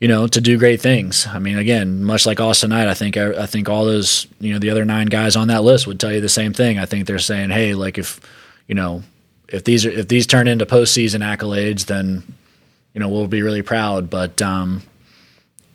you know, to do great things. I mean, again, much like Austin Knight, I think I, I think all those you know the other nine guys on that list would tell you the same thing. I think they're saying, hey, like if you know if these are if these turn into postseason accolades, then you know we'll be really proud. But um,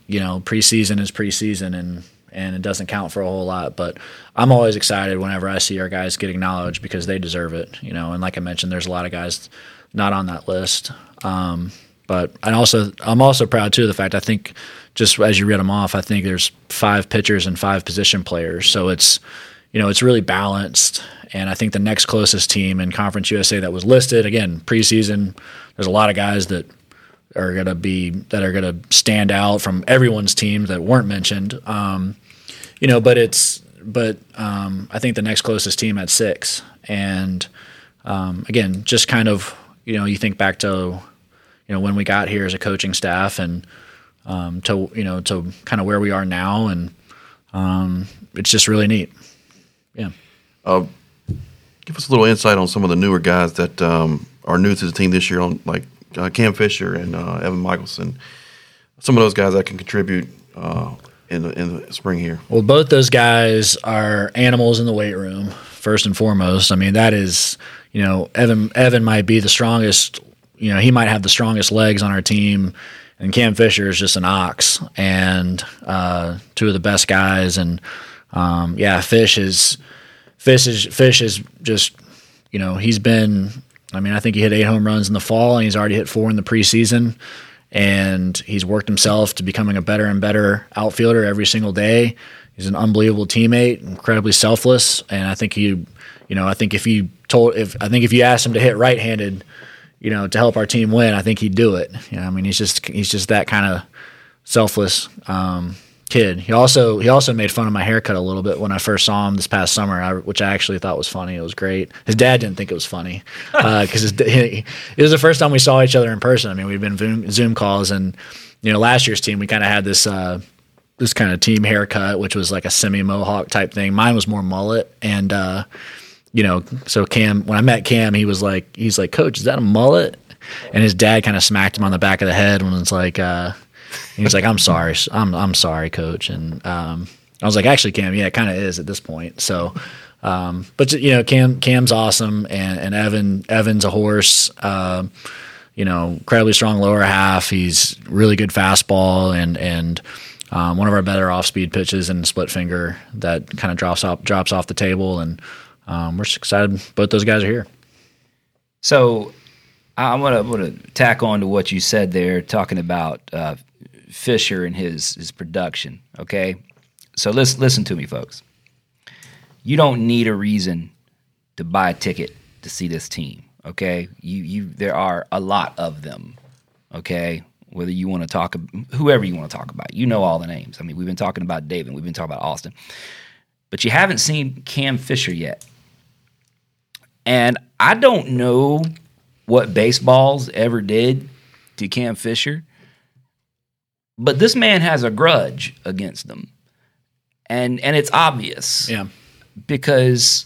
you know, preseason is preseason, and and it doesn't count for a whole lot. But I'm always excited whenever I see our guys get acknowledged because they deserve it. You know, and like I mentioned, there's a lot of guys not on that list. Um, but I also I'm also proud too of the fact I think just as you read them off, I think there's five pitchers and five position players, so it's you know it's really balanced. And I think the next closest team in Conference USA that was listed again preseason, there's a lot of guys that are going to be that are going to stand out from everyone's team that weren't mentioned. Um, you know, but it's but um, I think the next closest team at six, and um, again, just kind of you know you think back to you know when we got here as a coaching staff and um, to you know to kind of where we are now, and um, it's just really neat. Yeah. Uh, give us a little insight on some of the newer guys that um, are new to the team this year, on like uh, Cam Fisher and uh, Evan Michelson. Some of those guys that can contribute uh, in the, in the spring here. Well, both those guys are animals in the weight room. First and foremost, I mean that is you know Evan Evan might be the strongest. You know he might have the strongest legs on our team, and Cam Fisher is just an ox and uh, two of the best guys. And um, yeah, Fish is Fish is Fish is just you know he's been. I mean, I think he hit eight home runs in the fall, and he's already hit four in the preseason and he's worked himself to becoming a better and better outfielder every single day. He's an unbelievable teammate, incredibly selfless, and I think he, you know, I think if you told, if I think if you asked him to hit right-handed, you know, to help our team win, I think he'd do it. You know, I mean, he's just he's just that kind of selfless um, kid. He also he also made fun of my haircut a little bit when I first saw him this past summer, I, which I actually thought was funny. It was great. His dad didn't think it was funny because uh, it was the first time we saw each other in person. I mean, we've been Zoom, Zoom calls, and you know, last year's team we kind of had this. Uh, this kind of team haircut, which was like a semi mohawk type thing. Mine was more mullet, and uh, you know, so Cam, when I met Cam, he was like, he's like, Coach, is that a mullet? And his dad kind of smacked him on the back of the head when it's like, uh, he was like, "I'm sorry, I'm I'm sorry, coach." And um, I was like, "Actually, Cam, yeah, it kind of is at this point." So, um, but you know, Cam Cam's awesome, and, and Evan Evan's a horse. Uh, you know, incredibly strong lower half. He's really good fastball, and and um, one of our better off speed pitches and split finger that kind of drops off drops off the table. And um, we're excited both those guys are here. So I want to to tack on to what you said there, talking about uh, Fisher and his his production. Okay, so listen listen to me, folks. You don't need a reason to buy a ticket to see this team. Okay, you you there are a lot of them. Okay, whether you want to talk whoever you want to talk about, you know all the names. I mean, we've been talking about David, we've been talking about Austin, but you haven't seen Cam Fisher yet, and I don't know what baseballs ever did to Cam Fisher, but this man has a grudge against them, and and it's obvious Yeah. because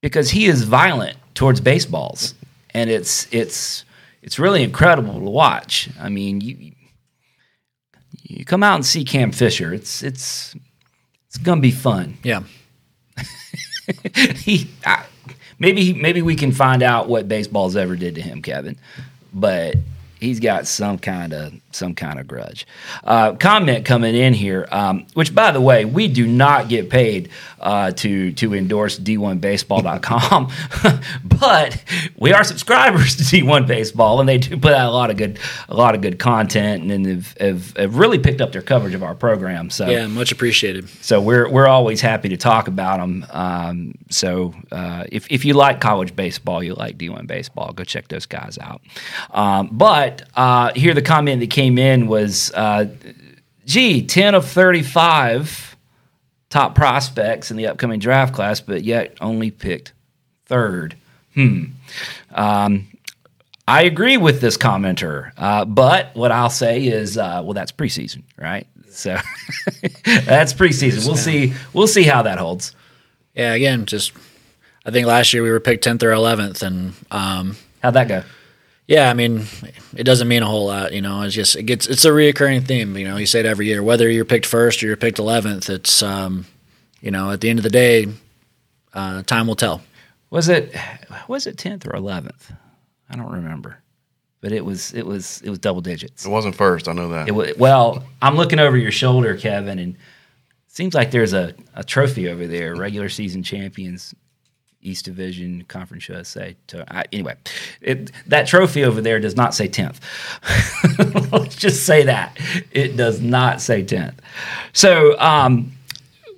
because he is violent towards baseballs, and it's it's it's really incredible to watch. I mean, you you come out and see Cam Fisher. It's it's it's gonna be fun. Yeah. he I, maybe maybe we can find out what baseballs ever did to him, Kevin. But he's got some kind of some kind of grudge. Uh, comment coming in here, um, which by the way, we do not get paid uh, to to endorse D1Baseball.com, but we are subscribers to D1 Baseball, and they do put out a lot of good a lot of good content, and have, have, have really picked up their coverage of our program. So Yeah. Much appreciated. so we're we're always happy to talk about them. Um, so uh, if if you like college baseball, you like D1 baseball, go check those guys out. Um, but uh, here the comment that came in was, uh, "Gee, ten of thirty-five top prospects in the upcoming draft class, but yet only picked third. Hmm." Um, I agree with this commenter, uh, but what I'll say is, uh, well, that's preseason, right? So that's preseason. We'll see. We'll see how that holds. Yeah. Again, just I think last year we were picked tenth or eleventh, and um, How'd that go? Yeah, I mean, it doesn't mean a whole lot. You know, it's just it gets it's a reoccurring theme. You know, you say it every year, whether you're picked first or you're picked eleventh. It's um, you know, at the end of the day, uh, time will tell. Was it was it tenth or eleventh? I don't remember, but it was it was it was double digits. It wasn't first. I know that. It was, well, I'm looking over your shoulder, Kevin, and it seems like there's a, a trophy over there. Regular season champions, East Division Conference USA. To, I, anyway, it, that trophy over there does not say tenth. Let's just say that it does not say tenth. So um,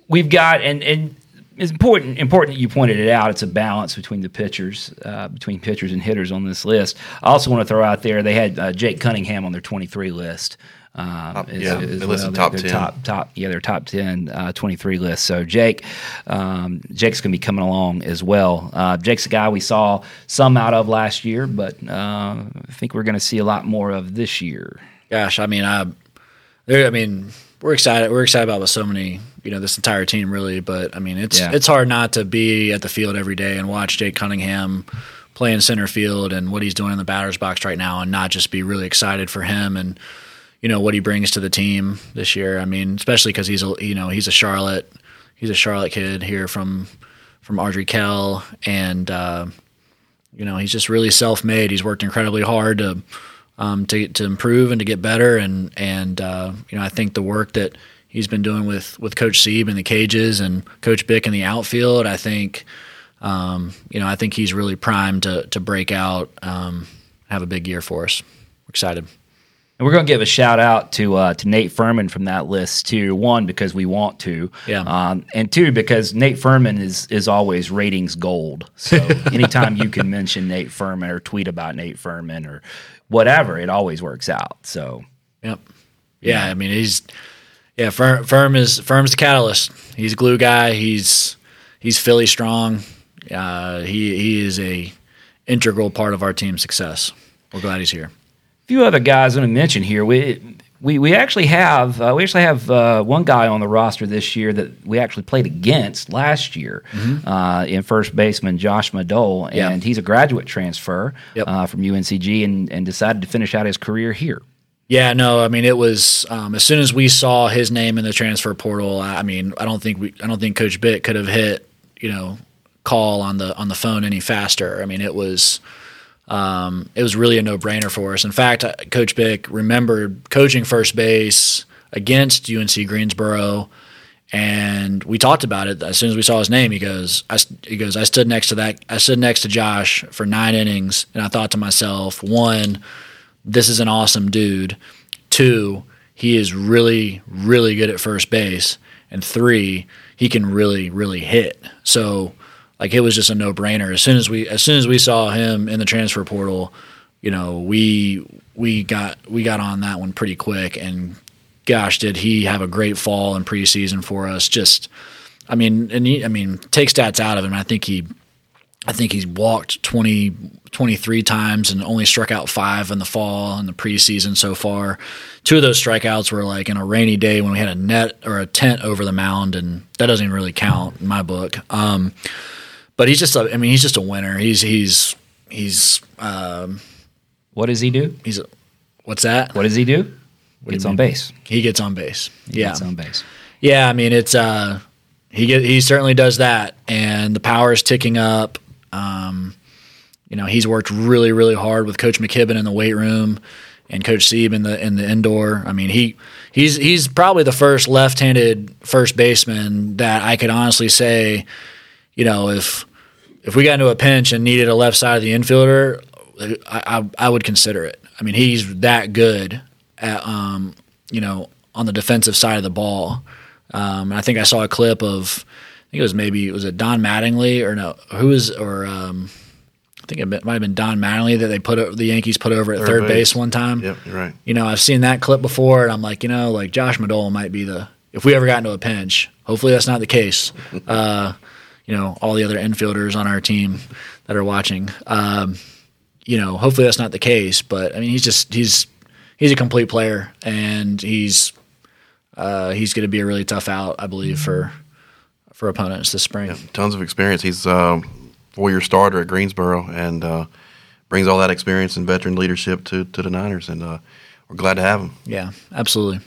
we've got and and. It's important. Important that you pointed it out. It's a balance between the pitchers, uh, between pitchers and hitters on this list. I also want to throw out there they had uh, Jake Cunningham on their 23 list. Um, as- yeah, as they listed They're- top they're 10. Top, top, yeah, they're top 10, uh, 23 list. So Jake, um, Jake's going to be coming along as well. Uh, Jake's a guy we saw some out of last year, but uh, I think we're going to see a lot more of this year. Gosh, I mean, I, I mean, we're excited. We're excited about so many, you know, this entire team really. But I mean, it's Yeah. it's hard not to be at the field every day and watch Jake Cunningham play in center field and what he's doing in the batter's box right now, and not just be really excited for him and you know what he brings to the team this year. I mean, especially because he's a you know he's a Charlotte he's a Charlotte kid here from from Ardrey Kell, and uh, you know he's just really self made. He's worked incredibly hard to um, to to improve and to get better. And and uh, you know, I think the work that he's been doing with with Coach Sieb in the cages and Coach Bick in the outfield, I think, um, you know, I think he's really primed to to break out, um, have a big year for us. We're excited. And we're going to give a shout out to uh, to Nate Furman from that list too. One because we want to, Yeah. um, and two because Nate Furman is is always ratings gold. So anytime you can mention Nate Furman or tweet about Nate Furman or whatever, it always works out. So Yep. Yeah, I mean he's yeah, firm, firm is firm's the catalyst. He's a glue guy. He's he's Philly strong. Uh, he he is a integral part of our team's success. We're glad he's here. Few other guys I'm going to mention here. We we, we actually have uh, we actually have uh, one guy on the roster this year that we actually played against last year uh, in first baseman Josh Madole, and Yeah. he's a graduate transfer Yep. uh, from UNCG and, and decided to finish out his career here. Yeah, no, I mean it was um, as soon as we saw his name in the transfer portal. I I mean, I don't think we, I don't think Coach Bick could have hit, you know, call on the on the phone any faster. I mean, it was, um, it was really a no brainer for us. In fact, uh, Coach Bick remembered coaching first base against UNC Greensboro, and we talked about it as soon as we saw his name. He goes, I, he goes, I stood next to that, I stood next to Josh for nine innings, and I thought to myself, one this is an awesome dude. Two, he is really, really good at first base. And three, he can really, really hit. So like it was just a no brainer. As soon as we as soon as we saw him in the transfer portal, you know, we we got we got on that one pretty quick and gosh, did he have a great fall in preseason for us. Just I mean, and he, I mean, take stats out of him. I think he I think he's walked 20, 23 times and only struck out five in the fall and the preseason so far. Two of those strikeouts were like in a rainy day when we had a net or a tent over the mound, and that doesn't even really count in my book. Um, but he's just a, I mean, he's just a winner. He's he's he's um, What does he do? he's a, what's that? What does he do? do Gets you on base. He gets on base. He yeah, Gets on base. Yeah, I mean it's uh he get he certainly does that, and the power is ticking up. Um, you know, he's worked really really hard with Coach McKibben in the weight room and Coach Sieb in the in the indoor. I mean he he's he's probably the first left-handed first baseman that I could honestly say, you know, if if we got into a pinch and needed a left side of the infielder, I, I, I would consider it. I mean, he's that good at, um, you know, on the defensive side of the ball. Um, and I think I saw a clip of, I think it was maybe was it Don Mattingly or no, who was or um, I think it might have been Don Mattingly that they put the Yankees put over at third, Third base. base. one time. Yep, you're right. You know, I've seen that clip before, and I'm like, you know, like Josh Madole might be the if we ever got into a pinch. Hopefully, that's not the case. Uh, you know, all the other infielders on our team that are watching. Um, you know, hopefully that's not the case. But I mean, he's just he's he's a complete player, and he's uh, he's going to be a really tough out, I believe, for for opponents this spring. Tons of experience. He's a four-year starter at Greensboro and uh, brings all that experience and veteran leadership to, to the Niners, and uh, we're glad to have him. Yeah, absolutely.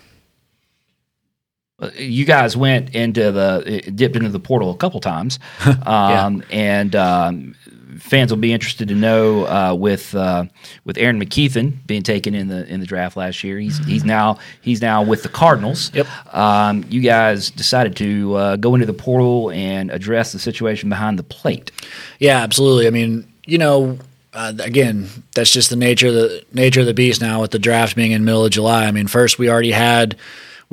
You guys went into the dipped into the portal a couple times, um, and um, fans will be interested to know uh, with uh, with Aaron McKeithen being taken in the in the draft last year. He's he's now he's now with the Cardinals. Yep. Um, you guys decided to uh, go into the portal and address the situation behind the plate. Yeah, absolutely. I mean, you know, uh, again, that's just the nature of the nature of the beast now with the draft being in the middle of July. I mean, first we already had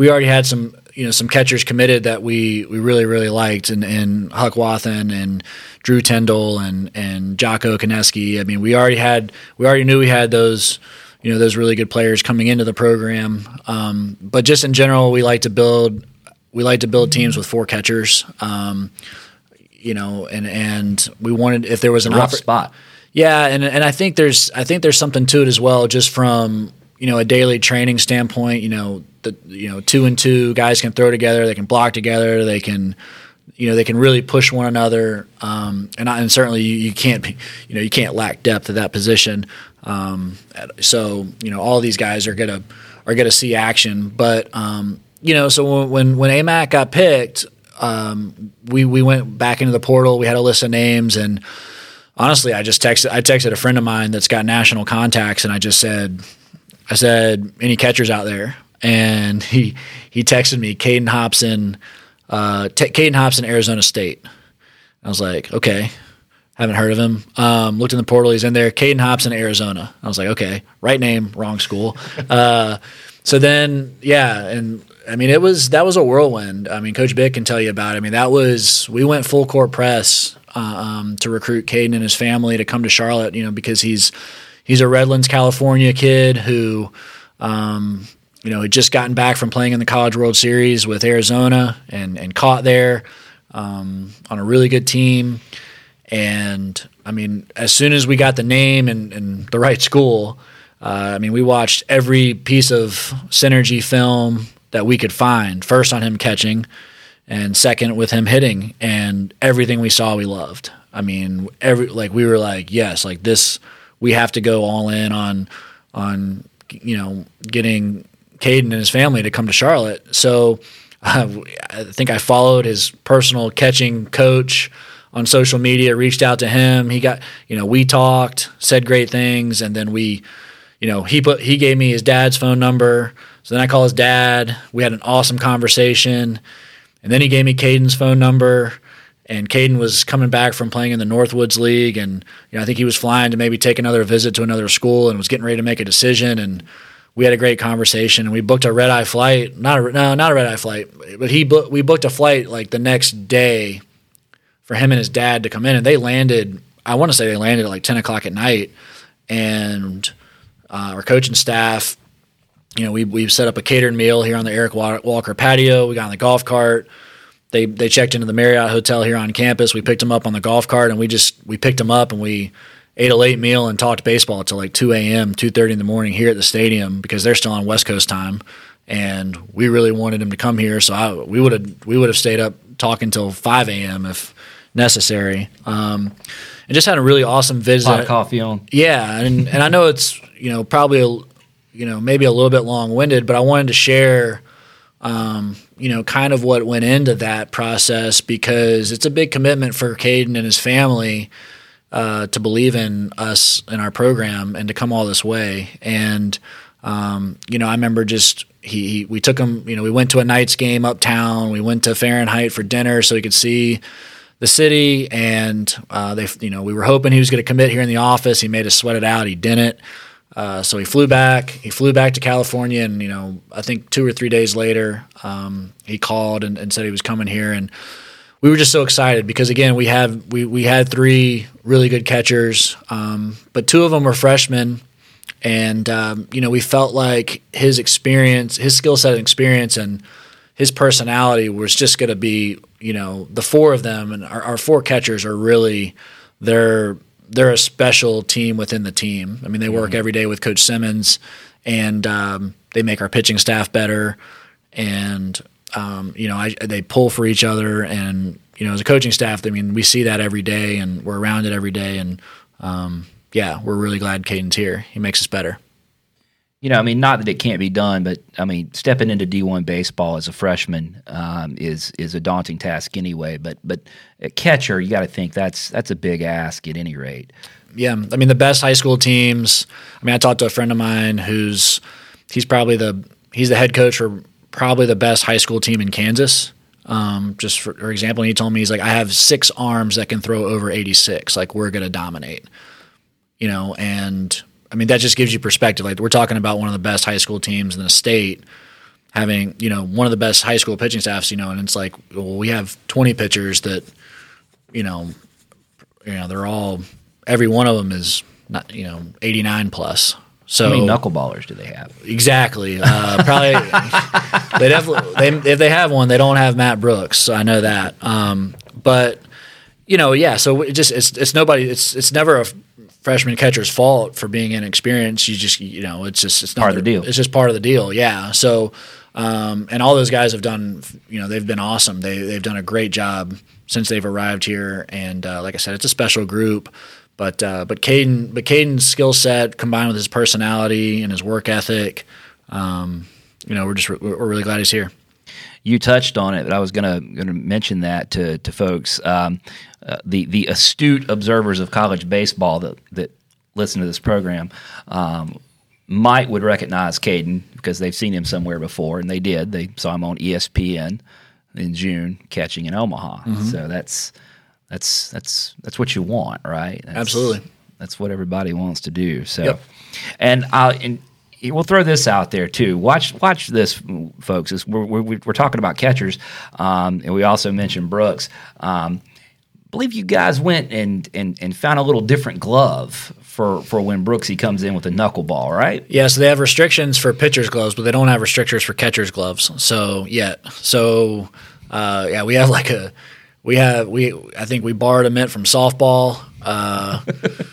we already had some you know some catchers committed that we we really really liked and and Huck Wathan and Drew Tyndall and and Jocko Kineski. I mean, we already had we already knew we had those you know those really good players coming into the program. Um, but just in general, we like to build we like to build teams with four catchers. Um, you know, and and we wanted if there was an oppor- spot. yeah, and and I think there's I think there's something to it as well, just from you know a daily training standpoint. You know, the you know two and two guys can throw together, they can block together, they can you know they can really push one another, um, and I, and certainly you, you can't be, you know you can't lack depth at that position. Um, so you know all these guys are gonna are gonna see action, but um, you know so when when AMAC got picked. Um, we we went back into the portal. We had a list of names, and honestly, I just texted. I texted a friend of mine that's got national contacts, and I just said, I said, any catchers out there? And he he texted me, Caden Hobson, uh, T- Caden Hobson, Arizona State. I was like, okay, haven't heard of him. Um, looked in the portal, he's in there. Caden Hobson, Arizona. I was like, okay, right name, wrong school. Uh, so then, yeah, and I mean, it was that was a whirlwind. I mean, Coach Bick can tell you about. it. I mean, that was we went full court press uh, um, to recruit Caden and his family to come to Charlotte. You know, because he's he's a Redlands, California kid who, um, you know, had just gotten back from playing in the College World Series with Arizona and and caught there um, on a really good team. And I mean, as soon as we got the name and, and the right school, uh, I mean, we watched every piece of synergy film that we could find. First on him catching, and second with him hitting, and everything we saw we loved. I mean, every like we were like, yes, like this, we have to go all in on on you know getting Caden and his family to come to Charlotte. So uh, I think I followed his personal catching coach on social media, reached out to him. He got, you know, we talked, said great things, and then we, you know, he put he gave me his dad's phone number. So then I call his dad. We had an awesome conversation, and then he gave me Caden's phone number. And Caden was coming back from playing in the Northwoods League, and you know I think he was flying to maybe take another visit to another school, and was getting ready to make a decision. And we had a great conversation, and we booked a red eye flight. Not a no, not a red eye flight, but he booked, we booked a flight like the next day for him and his dad to come in, and they landed. I want to say they landed at like ten o'clock at night, and uh, our coaching staff, you know, we we set up a catered meal here on the Eric Walker patio. We got on the golf cart. They they checked into the Marriott Hotel here on campus. We picked them up on the golf cart, and we just we picked them up and we ate a late meal and talked baseball until like 2 a.m., 2.30 in the morning here at the stadium because they're still on West Coast time. And we really wanted them to come here, so I, we would have we would have stayed up talking until 5 a.m. if necessary. Um, and just had a really awesome visit. Pot of coffee on. Yeah, and and I know it's you know probably a, you know maybe a little bit long winded, but I wanted to share. Um, you know, kind of what went into that process because it's a big commitment for Caden and his family uh, to believe in us and our program and to come all this way. And um, you know, I remember just he, he, we took him. You know, we went to a Knights game uptown. We went to Fahrenheit for dinner so he could see the city. And uh, they, you know, we were hoping he was going to commit here in the office. He made us sweat it out. He didn't. Uh, so he flew back. He flew back to California, and you know, I think two or three days later, um, he called and, and, said he was coming here, and we were just so excited because again, we had we we had three really good catchers, um, but two of them were freshmen, and um, you know, we felt like his experience, his skill set and experience, and his personality was just going to be, you know, the four of them, and our, our four catchers are really they're they're a special team within the team. I mean, they work mm-hmm. every day with Coach Simmons, and um, they make our pitching staff better. And um, you know, I, they pull for each other. And you know, as a coaching staff, I mean, we see that every day, and we're around it every day. And um, yeah, we're really glad Caden's here. He makes us better you know, I mean, not that it can't be done, but I mean, stepping into D1 baseball as a freshman um, is is a daunting task anyway. But but catcher, you got to think that's that's a big ask at any rate. Yeah, I mean, the best high school teams. I mean, I talked to a friend of mine who's he's probably the he's the head coach for probably the best high school team in Kansas. Um, just for, for example, he told me he's like, I have six arms that can throw over 86. Like we're gonna dominate, you know, and I mean, that just gives you perspective. Like we're talking about one of the best high school teams in the state having, you know, one of the best high school pitching staffs, you know, and it's like, well, we have 20 pitchers that, you know, you know, they're all every one of them is not, you know, 89 plus. So how many knuckleballers do they have? Exactly. Uh, probably they definitely they, if they have one, they don't have Matt Brooks. So I know that. Um, but you know, yeah. So it just it's it's nobody. It's it's never a freshman catcher's fault for being inexperienced. You just you know it's just it's not part of the deal. It's just part of the deal. Yeah. So um, and all those guys have done you know they've been awesome. They they've done a great job since they've arrived here. And uh, like I said, it's a special group. But uh, but Caden but Caden's skill set combined with his personality and his work ethic, um, you know, we're just we're really glad he's here you touched on it, but I was gonna gonna mention that to to folks. Um, uh, the the astute observers of college baseball that that listen to this program um, might would recognize Caden because they've seen him somewhere before, and they did. They saw him on ESPN in June catching in Omaha. Mm-hmm. So that's that's that's that's what you want, right? That's, Absolutely. That's what everybody wants to do. So, yep. and I and we'll throw this out there too. Watch watch this, folks. We're, we're, we're talking about catchers, um, and we also mentioned Brooks. Um, believe you guys went and, and, and found a little different glove for, for when Brooksy comes in with a knuckleball, right? Yeah, so they have restrictions for pitchers' gloves, but they don't have restrictions for catchers' gloves. So yet, so uh, yeah, we have like a we have we I think we borrowed a mitt from softball, uh,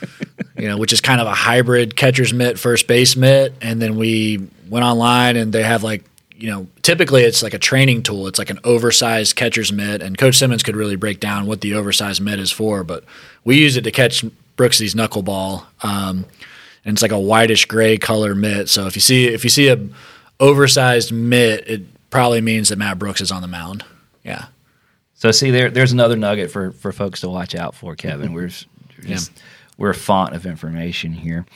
you know, which is kind of a hybrid catcher's mitt, first base mitt, and then we went online and they have like you know, typically it's like a training tool. It's like an oversized catcher's mitt, and Coach Simmons could really break down what the oversized mitt is for. But we use it to catch Brooksy's knuckleball, um, and it's like a whitish gray color mitt. So if you see if you see a oversized mitt, it probably means that Matt Brooks is on the mound. Yeah. So see there, there's another nugget for for folks to watch out for, Kevin. We're just, yeah we're a font of information here.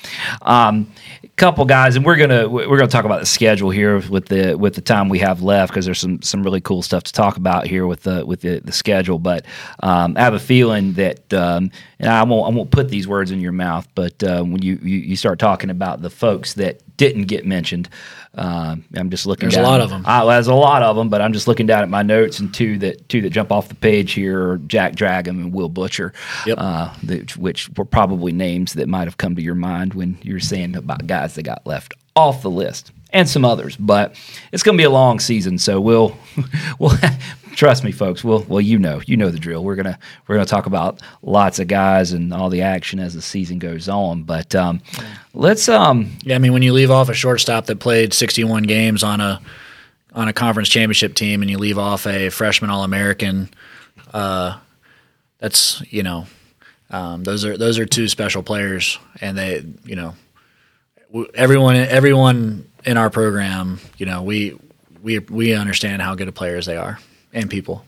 Um, a couple guys, and we're gonna we're gonna talk about the schedule here with the with the time we have left because there's some some really cool stuff to talk about here with the with the, the schedule. But um, I have a feeling that, um, and I won't I won't put these words in your mouth, but uh, when you, you you start talking about the folks that didn't get mentioned. Uh, I'm just looking. At There's down, a lot of them. I, there's a lot of them, but I'm just looking down at my notes, and two that two that jump off the page here are Jack Dragum and Will Butcher, yep. uh, that, which were probably names that might have come to your mind when you were saying about guys that got left off the list and some others. But it's going to be a long season, so we'll we'll trust me, folks. Well, well, you know, you know the drill. We're gonna we're gonna talk about lots of guys and all the action as the season goes on. But um, let's um, Yeah, I mean, when you leave off a shortstop that played 61 games on a on a conference championship team, and you leave off a freshman All American, uh, that's you know, um, those are those are two special players, and they you know, everyone everyone in our program, you know, we we we understand how good of players they are and people.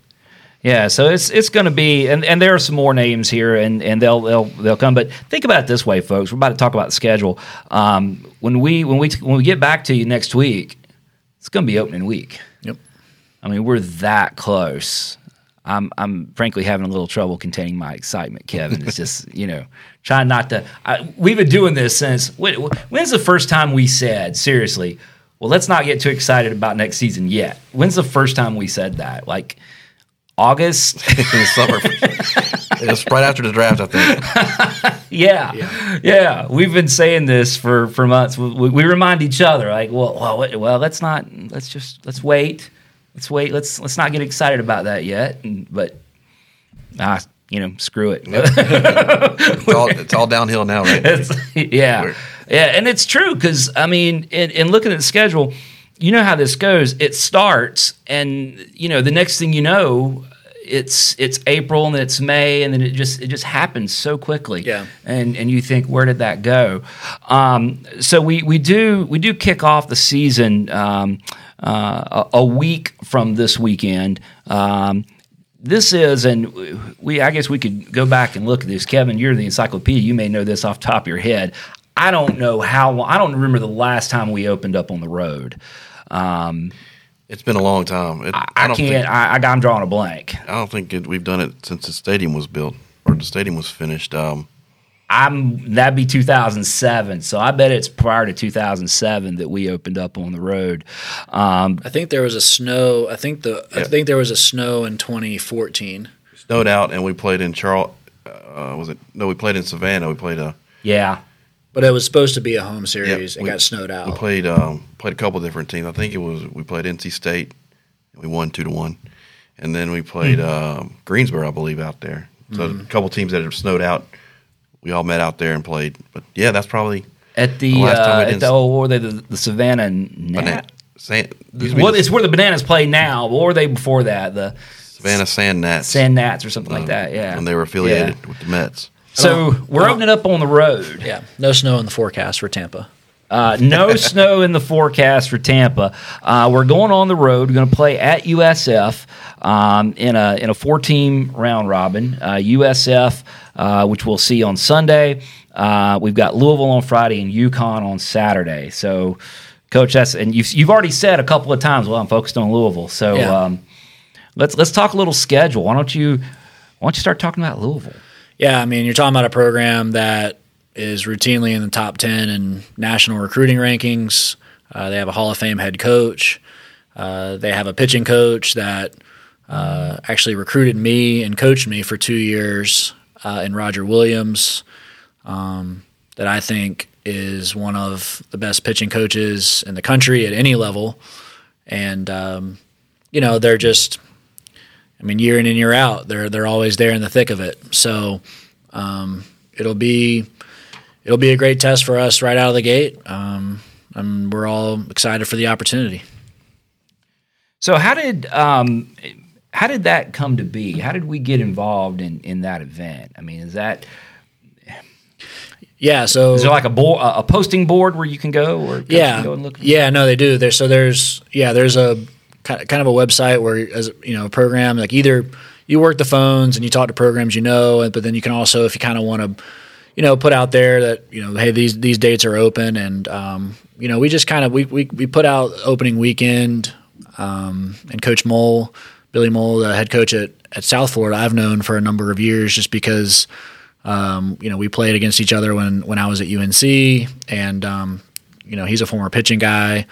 Yeah, so it's it's going to be, and, and there are some more names here, and, and they'll they'll they'll come. But think about it this way, folks. We're about to talk about the schedule. Um, when we when we when we get back to you next week, it's going to be opening week. Yep. I mean, we're that close. I'm I'm frankly having a little trouble containing my excitement. Kevin, it's just you know trying not to. I, we've been doing this since when, when's the first time we said seriously? Well, let's not get too excited about next season yet. When's the first time we said that? Like August. summer. it was right after the draft, I think. yeah. yeah, We've been saying this for for months. We, we, we remind each other, like, well, well, well, let's not. Let's just let's wait. Let's wait. Let's let's not get excited about that yet. And, but ah, you know, screw it. It's all, it's all downhill now, right? Yeah, Weird. Yeah, and it's true because I mean, in, in looking at the schedule, you know how this goes. It starts, and you know, the next thing you know, it's it's April and then it's May, and then it just it just happens so quickly. Yeah. and and you think, where did that go? Um, so we we do we do kick off the season um, uh, a, a week from this weekend. Um, this is, and we, I guess we could go back and look at this. Kevin, you're the encyclopedia. You may know this off the top of your head. I don't know how. long. I don't remember the last time we opened up on the road. Um, It's been a long time. It, I, I don't can't. Think, I, I'm drawing a blank. I don't think it, we've done it since the stadium was built or the stadium was finished. Um, I'm that'd be 2007. So I bet it's prior to 2007 that we opened up on the road. Um, I think there was a snow. I think the I think there was a snow in 2014. snowed out, and we played in Charles. Uh, was it? No, we played in Savannah. We played a. yeah, But it was supposed to be a home series. Yeah, it we- got snowed out. We played um, played a couple different teams. I think it was we played NC State, and we won two to one, and then we played Hmm. um, Greensboro, I believe, out there. So a couple teams that have snowed out, we all met out there and played. But yeah, that's probably at the, The last time uh, at the s- oh, were they the, the Savannah Bana- Nat. San, used to be Well, the it's where the bananas play now. What were they before that? The Savannah Sand Gnats, Sand Gnats or something like um, that. Yeah, and they were affiliated Yeah. with the Mets. So we're opening up on the road. yeah, no snow in the forecast for Tampa. Uh, no snow in the forecast for Tampa. Uh, we're going on the road. We're going to play at USF um, in a in a four team round robin. Uh, USF, uh, which we'll see on Sunday. Uh, we've got Louisville on Friday and UConn on Saturday. So, Coach, that's and you've you've already said a couple of times. Well, I'm focused on Louisville. So Yeah. um, let's let's talk a little schedule. Why don't you why don't you start talking about Louisville? Yeah, I mean, you're talking about a program that is routinely in the top 10 in national recruiting rankings. Uh, they have a Hall of Fame head coach. Uh, they have a pitching coach that uh, actually recruited me and coached me for two years uh, in Roger Williams, um, that I think is one of the best pitching coaches in the country at any level. And, um, you know, they're just I mean, year in and year out, they're they're always there in the thick of it. So um, it'll be it'll be a great test for us right out of the gate. Um, and we're all excited for the opportunity. So how did um, how did that come to be? How did we get involved in in that event? I mean, is that Yeah. So is there like a board, a posting board where you can go or yeah, can go and look? yeah. No, they do. There's so there's yeah there's a kind of a website where as you know a program like either you work the phones and you talk to programs you know, but then you can also if you kind of want to you know put out there that you know hey these these dates are open and um, you know we just kind of we, we we put out opening weekend um, and Coach Mohl Billy Mohl the head coach at at South Florida I've known for a number of years just because. Um, you know, we played against each other when when I was at UNC, and um, you know he's a former pitching guy,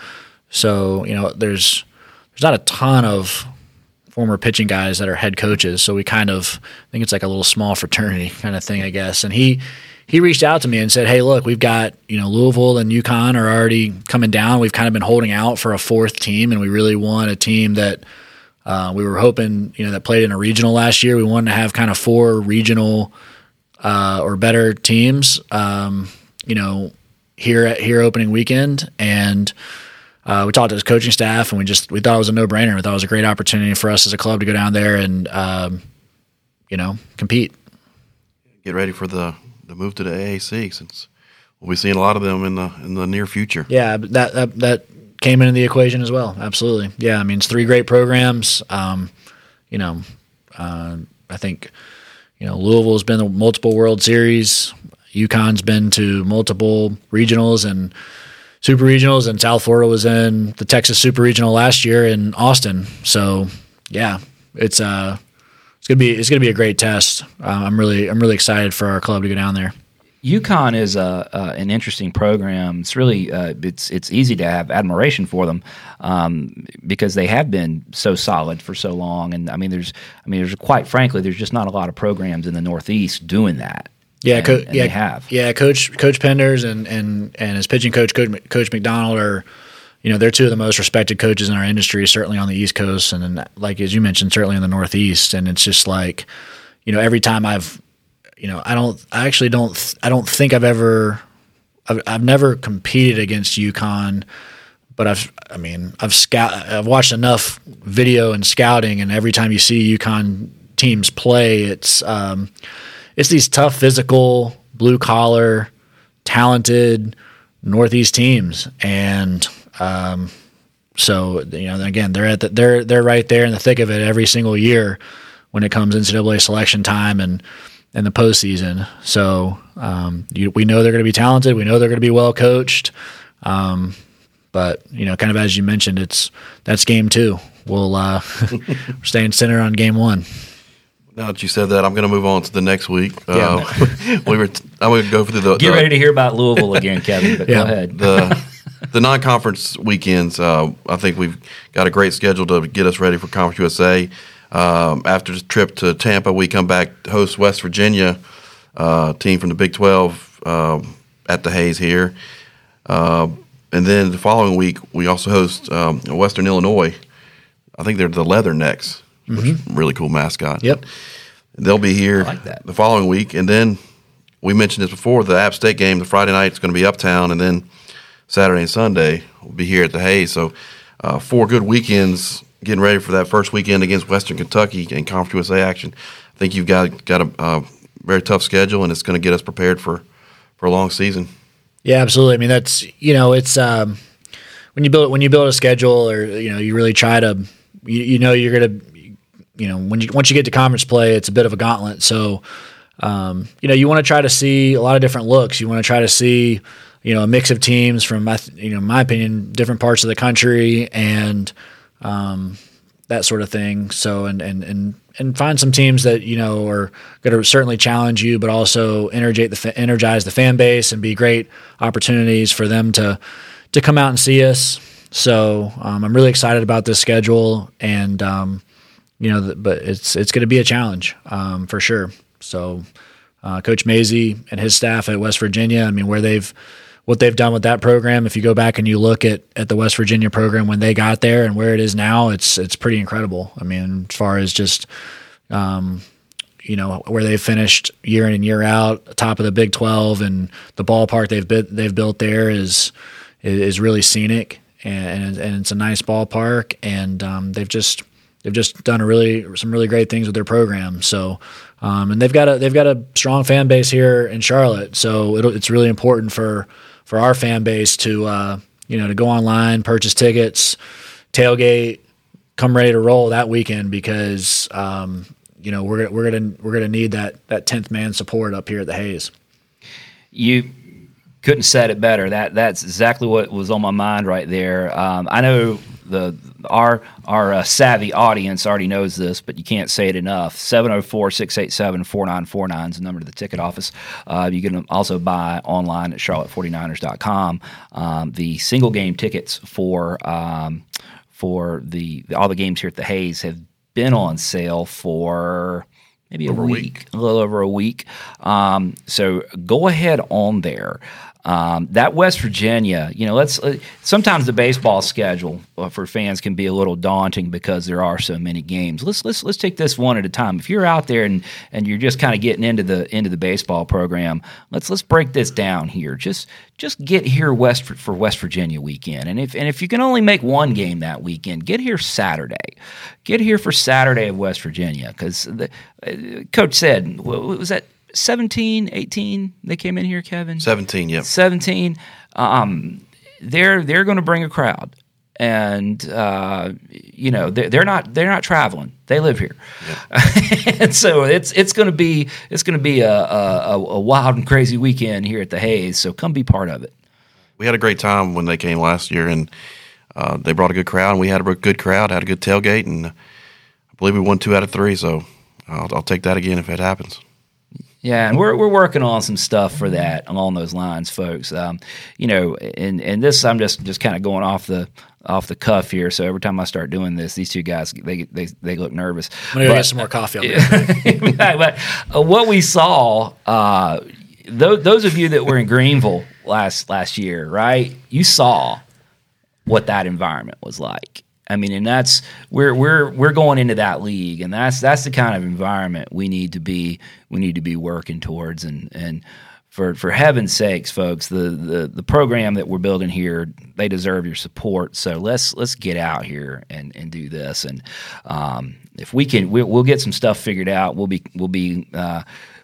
so you know there's there's not a ton of former pitching guys that are head coaches. So we kind of I think it's like a little small fraternity kind of thing, I guess. And he he reached out to me and said, "Hey, look, we've got you know Louisville and UConn are already coming down. We've kind of been holding out for a fourth team, and we really want a team that." Uh, we were hoping, you know, that played in a regional last year. We wanted to have kind of four regional uh, or better teams, um, you know, here at here opening weekend, and uh, we talked to his coaching staff, and we just we thought it was a no brainer. We thought it was a great opportunity for us as a club to go down there and um, you know compete. Get ready for the the move to the AAC since we'll be seeing a lot of them in the in the near future. Yeah, that that, that came into the equation as well. Absolutely. Yeah, I mean it's three great programs. Um, you know, uh, I think you know Louisville's been to multiple World Series. UConn's been to multiple regionals and super regionals, and South Florida was in the Texas Super Regional last year in Austin. So yeah, it's uh it's gonna be it's gonna be a great test. Uh, I'm really I'm really excited for our club to go down there. UConn is a, uh, an interesting program. It's really uh, it's it's easy to have admiration for them um, because they have been so solid for so long. And I mean, there's I mean, there's quite frankly, there's just not a lot of programs in the Northeast doing that. Yeah, and, co- and yeah, they have. Yeah, Coach Coach Penders and and and his pitching coach Coach, coach McDonald are, you know, they're two of the most respected coaches in our industry, certainly on the East Coast, and then, like as you mentioned, certainly in the Northeast. And it's just like, you know, every time I've, you know, I don't, I actually don't, I don't think I've ever, I've, I've never competed against UConn. But I've, I mean, I've scout, I've watched enough video and scouting, and every time you see UConn teams play, it's, um, it's these tough, physical, blue collar, talented Northeast teams, and um, so you know again they're at the, they're they're right there in the thick of it every single year when it comes NCAA selection time and and the postseason. So um, you, we know they're going to be talented. We know they're going to be well coached. Um, but you know, kind of as you mentioned, it's that's game two. We'll uh, staying center on game one. Now that you said that, I'm going to move on to the next week. Uh, we were. T- I'm going to go through the. Get the, ready to hear about Louisville again, Kevin. But Yeah. go ahead. the the non-conference weekends. Uh, I think we've got a great schedule to get us ready for Conference USA. Um, after the trip to Tampa, we come back host West Virginia, uh, team from the Big 12 um, at the Hayes here, uh, and then the following week we also host um, Western Illinois. I think they're the Leathernecks, a really cool mascot. Yep. They'll be here like the following week, and then we mentioned this before. The App State game, the Friday night, is going to be uptown, and then Saturday and Sunday we'll be here at the Hayes. So uh, four good weekends, getting ready for that first weekend against Western Kentucky in Conference USA action. I think you've got got a uh, very tough schedule, and it's going to get us prepared for for a long season. Yeah, absolutely. I mean, that's you know, it's um, when you build when you build a schedule, or you know, you really try to, you, you know, you're gonna, you know, when you once you get to conference play, it's a bit of a gauntlet. So, um, you know, you want to try to see a lot of different looks. You want to try to see, you know, a mix of teams from, th- you know, my opinion, different parts of the country and um, that sort of thing. So, and and and and find some teams that you know are going to certainly challenge you, but also energize the energize the fan base and be great opportunities for them to to come out and see us. So, um, I'm really excited about this schedule, and um, you know, but it's it's going to be a challenge um, for sure. So, uh, Coach Mazey and his staff at West Virginia, I mean, where they've what they've done with that program. If you go back and you look at, at the West Virginia program when they got there and where it is now, it's it's pretty incredible. I mean, as far as just um, you know where they've finished year in and year out, top of the Big Twelve, and the ballpark they've bit, they've built there is is really scenic and and it's a nice ballpark, and um, they've just they've just done a really some really great things with their program. So. Um, and they've got a they've got a strong fan base here in Charlotte, so it's really important for for our fan base to uh, you know to go online, purchase tickets, tailgate, come ready to roll that weekend because um, you know we're we're gonna we're gonna need that that tenth man support up here at the Hayes. You couldn't said it better. That that's exactly what was on my mind right there. Um, I know the our our uh, savvy audience already knows this, but you can't say it enough. 704-687-4949 is the number to the ticket office. Uh, you can also buy online at charlotte49ers.com. Um, the single game tickets for um, for the all the games here at the Hayes have been on sale for maybe a Over a week, a little over a week. Um, so go ahead on there. Um, that West Virginia, you know, let's uh, sometimes the baseball schedule uh, for fans can be a little daunting because there are so many games. Let's let's let's take this one at a time. If you're out there and and you're just kind of getting into the into the baseball program, let's let's break this down here. Just just get here west for, West Virginia weekend, and if and if you can only make one game that weekend, get here Saturday. Get here for Saturday of West Virginia because the uh, coach said what was that 17, 18 they came in here, Kevin? 17, yeah. 17. Um, they're they're going to bring a crowd. And uh, you know they're, they're not they're not traveling. They live here, and so it's it's going to be it's going to be a, a, a wild and crazy weekend here at the Hayes. So come be part of it. We had a great time when they came last year, and uh, they brought a good crowd. and We had a good crowd, had a good tailgate, and I believe we won two out of three. So I'll, I'll take that again if it happens. Yeah, and we're we're working on some stuff for that along those lines, folks. Um, you know, and and this I'm just just kind of going off the off the cuff here. So every time I start doing this, these two guys they they, they look nervous. I'm gonna but, get some more coffee. On but uh, what we saw, uh, th- those of you that were in Greenville last last year, right? You saw what that environment was like. I mean, and that's we're we're we're going into that league, and that's that's the kind of environment we need to be we need to be working towards, and and for for heaven's sakes, folks, the the the program that we're building here, they deserve your support. So let's let's get out here and and do this, and um, if we can, we'll, we'll, get some stuff figured out. We'll be we'll be uh,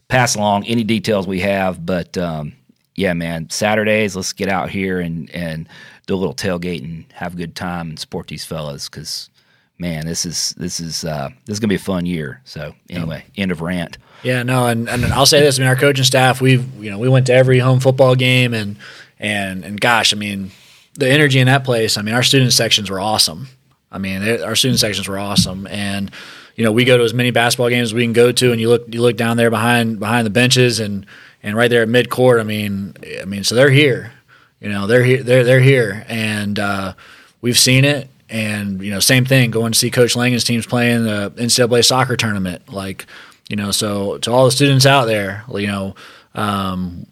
pass along any details we have, but. Um, yeah, man, Saturdays, let's get out here and, and do a little tailgate and have a good time and support these fellas because man, this is this is uh, this is gonna be a fun year. So anyway, end of rant. Yeah, no, and, and I'll say this: I mean, our coaching staff, we've you know we went to every home football game, and and and gosh, I mean, the energy in that place. I mean, our student sections were awesome. I mean, our student sections were awesome, and you know we go to as many basketball games as we can go to, and you look you look down there behind behind the benches, and and right there at mid court. I mean, I mean, so they're here. You know, they're here. They're they're here, and uh, we've seen it. And you know, same thing. Going to see Coach Langan's teams playing the NCAA soccer tournament. Like, you know, so to all the students out there, you know, um,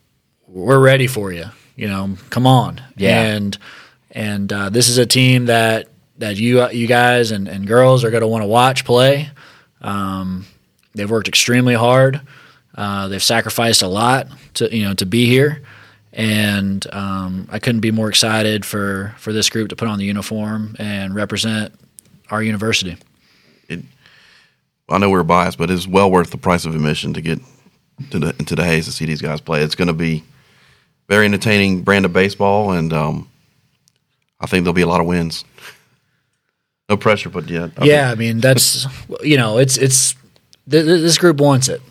we're ready for you. You know, come on. Yeah. And and uh, this is a team that that you you guys and, and girls are going to want to watch play. Um, they've worked extremely hard. Uh, they've sacrificed a lot to you know to be here and um, I couldn't be more excited for for this group to put on the uniform and represent our university. It, I know we're biased, but it's well worth the price of admission to get to the, into the Hayes to see these guys play. It's going to be very entertaining brand of baseball, and um, I think there'll be a lot of wins. No pressure, but yeah, I yeah. Mean, I mean, that's you know, it's it's th- this group wants it.